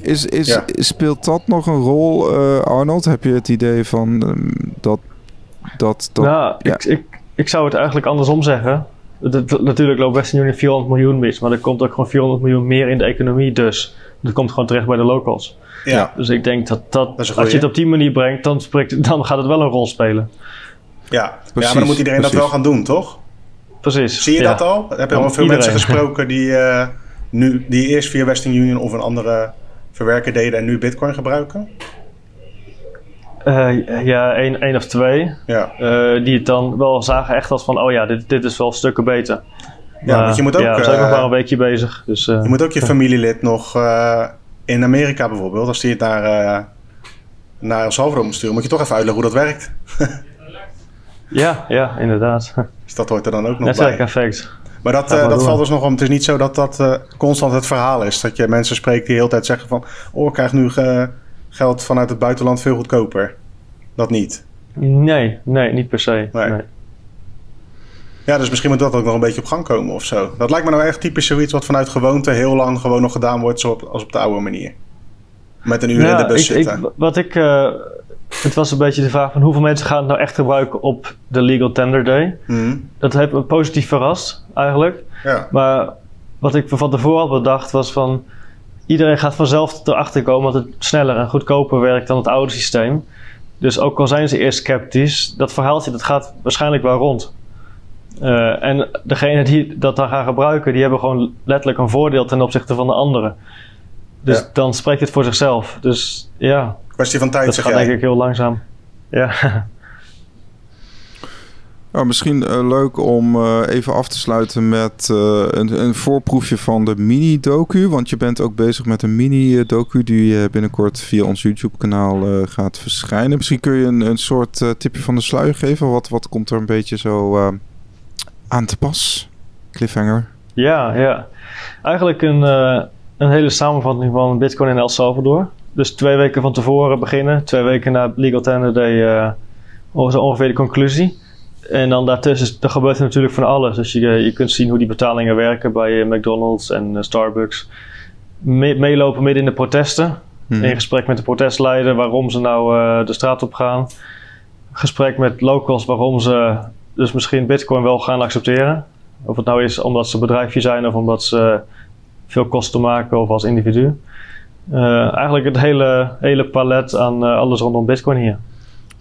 Is, is, ja. Speelt dat nog een rol, Arnold? Heb je het idee van um, dat, dat, dat... Nou, ja. ik, ik, ik zou het eigenlijk andersom zeggen. Natuurlijk loopt Western Union 400 miljoen mis, maar er komt ook gewoon 400 miljoen meer in de economie dus. Dat komt gewoon terecht bij de locals. Ja. Dus ik denk dat, dat, dat als je het op die manier brengt, dan, spreekt, dan gaat het wel een rol spelen. Ja, Precies. ja maar dan moet iedereen Precies. dat wel gaan doen, toch? Precies. Zie je ja. dat al? Heb je al veel iedereen. mensen gesproken die, uh, nu, die eerst via Western Union of een andere verwerker deden en nu Bitcoin gebruiken? Uh, ja, één, één of twee. Ja. Uh, die het dan wel zagen echt als van, oh ja, dit, dit is wel stukken beter. Ja, want je moet ook... Ja, we zijn nog maar een weekje bezig. Dus, je moet ook je familielid nog in Amerika bijvoorbeeld, als die het naar, naar El Salvador moet sturen, moet je toch even uitleggen hoe dat werkt. ja, ja, inderdaad. Dus dat hoort er dan ook nog Netwerk bij. effect. Maar dat, uh, dat valt dus nog om. Het is niet zo dat dat uh, constant het verhaal is. Dat je mensen spreekt die de hele tijd zeggen van... oh, ik krijg nu geld vanuit het buitenland veel goedkoper. Dat niet. Nee, nee, niet per se. Nee. nee. Ja, dus misschien moet dat ook nog een beetje op gang komen of zo. Dat lijkt me nou echt typisch zoiets wat vanuit gewoonte heel lang gewoon nog gedaan wordt zoals op, als op de oude manier. Met een uur ja, in de bus ik, zitten. Ik, wat ik, uh, het was een beetje de vraag van hoeveel mensen gaan het nou echt gebruiken op de Legal Tender Day. Mm. Dat heeft me positief verrast eigenlijk. Ja. Maar wat ik van tevoren had bedacht was van iedereen gaat vanzelf erachter komen dat het sneller en goedkoper werkt dan het oude systeem. Dus ook al zijn ze eerst sceptisch, dat verhaaltje dat gaat waarschijnlijk wel rond. Uh, en degene die dat dan gaan gebruiken, die hebben gewoon letterlijk een voordeel ten opzichte van de anderen. Dus ja. dan spreekt het voor zichzelf. Dus ja. Kwestie van tijd, dat zeg gaat jij. denk ik heel langzaam. Ja. Nou, misschien uh, leuk om uh, even af te sluiten met uh, een, een, voorproefje van de mini-docu. Want je bent ook bezig met een mini-docu die binnenkort via ons YouTube-kanaal gaat verschijnen. Misschien kun je een, een soort tipje van de sluier geven. Wat, wat komt er een beetje zo aan te pas? Cliffhanger. Ja, ja. Eigenlijk een, een hele samenvatting van Bitcoin in El Salvador. Dus twee weken van tevoren beginnen, twee weken na Legal Tender Day ongeveer de conclusie. En dan daartussen gebeurt er natuurlijk van alles. Dus je, je kunt zien hoe die betalingen werken bij uh, McDonald's en Starbucks. Me meelopen midden in de protesten. Hmm. In gesprek met de protestleider waarom ze nou de straat op gaan. gesprek met locals waarom ze dus misschien Bitcoin wel gaan accepteren. Of het nou is omdat ze bedrijfje zijn of omdat ze veel kosten maken of als individu. Uh, eigenlijk het hele, hele palet aan uh, alles rondom Bitcoin hier.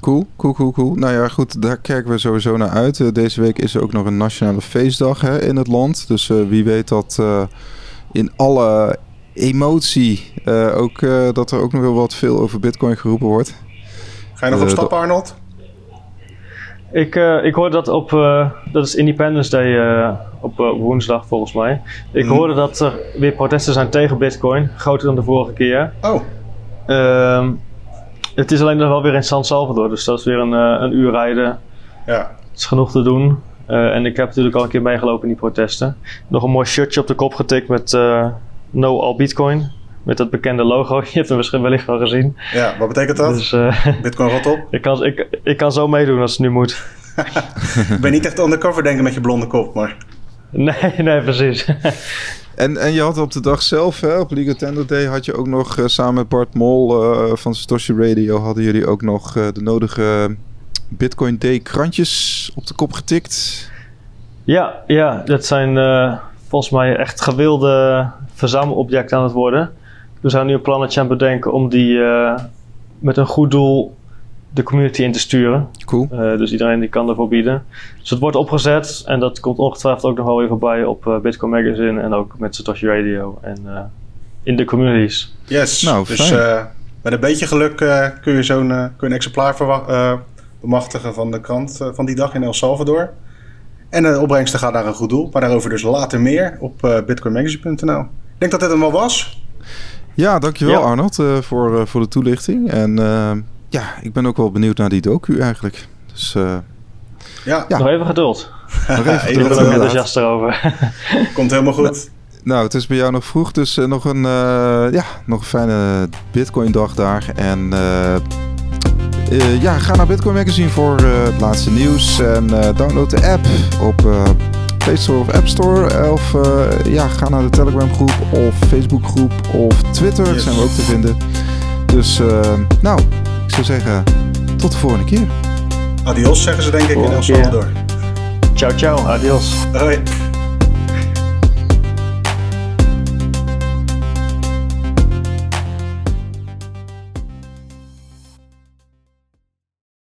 Cool, cool, cool, cool. Nou ja, goed, daar kijken we sowieso naar uit. Uh, deze week is er ook nog een nationale feestdag hè, in het land. Dus wie weet dat in alle emotie ook, dat er ook nog wel wat veel over Bitcoin geroepen wordt. Ga je nog op stap, Arnold? Ik, uh, ik hoorde dat op, uh, dat is Independence Day uh, op woensdag volgens mij. Ik mm. hoorde dat er weer protesten zijn tegen Bitcoin, groter dan de vorige keer. Oh. Um, het is alleen nog wel weer in San Salvador, dus dat is weer een, een uur rijden. Ja. Het is genoeg te doen. en ik heb natuurlijk al een keer meegelopen in die protesten. Nog een mooi shirtje op de kop getikt met No All Bitcoin met dat bekende logo. Je hebt hem misschien wellicht wel gezien. Ja, wat betekent dat? Dus, uh, Bitcoin rot op? ik, kan, ik, ik kan zo meedoen als het nu moet. ik ben niet echt undercover denken met je blonde kop, maar... Nee, nee, precies. En, en je had op de dag zelf, hè, op Legal Tender Day, had je ook nog uh, samen met Bart Mol uh, van Satoshi Radio, hadden jullie ook nog uh, de nodige Bitcoin Day krantjes op de kop getikt. Ja, ja dat zijn volgens mij echt gewilde verzamelobjecten aan het worden. We zijn nu een plannetje aan het bedenken om die met een goed doel de community in te sturen. Cool. Uh, dus iedereen die kan ervoor bieden. Dus het wordt opgezet en dat komt ongetwijfeld ook nog wel weer voorbij op uh, Bitcoin Magazine en ook met Satoshi Radio en in de communities. Yes, nou, dus met een beetje geluk kun je zo'n kun je een exemplaar bemachtigen van de krant van die dag in El Salvador. En de opbrengsten gaat naar een goed doel, maar daarover dus later meer op bitcoinmagazine.nl. Ik denk dat dit hem wel was. Ja, dankjewel ja. Arnold uh, voor, uh, voor de toelichting. En uh, ja, ik ben ook wel benieuwd naar die docu eigenlijk. Dus ja. ja. Nog even geduld. Nog even geduld. Ik ben er enthousiast over. Komt helemaal goed. Nou, het is bij jou nog vroeg, dus nog, een, ja, nog een fijne Bitcoin dag daar. En ja, ga naar Bitcoin Magazine voor het laatste nieuws. En download de app op Play Store of App Store. Of uh, ja, ga naar de Telegram groep of Facebook groep of Twitter. Yes. Zijn we ook te vinden. Dus uh, nou, ik zou zeggen, tot de volgende keer. Adios zeggen ze denk ik in El Salvador. Ciao, ciao. Adios. Hoi.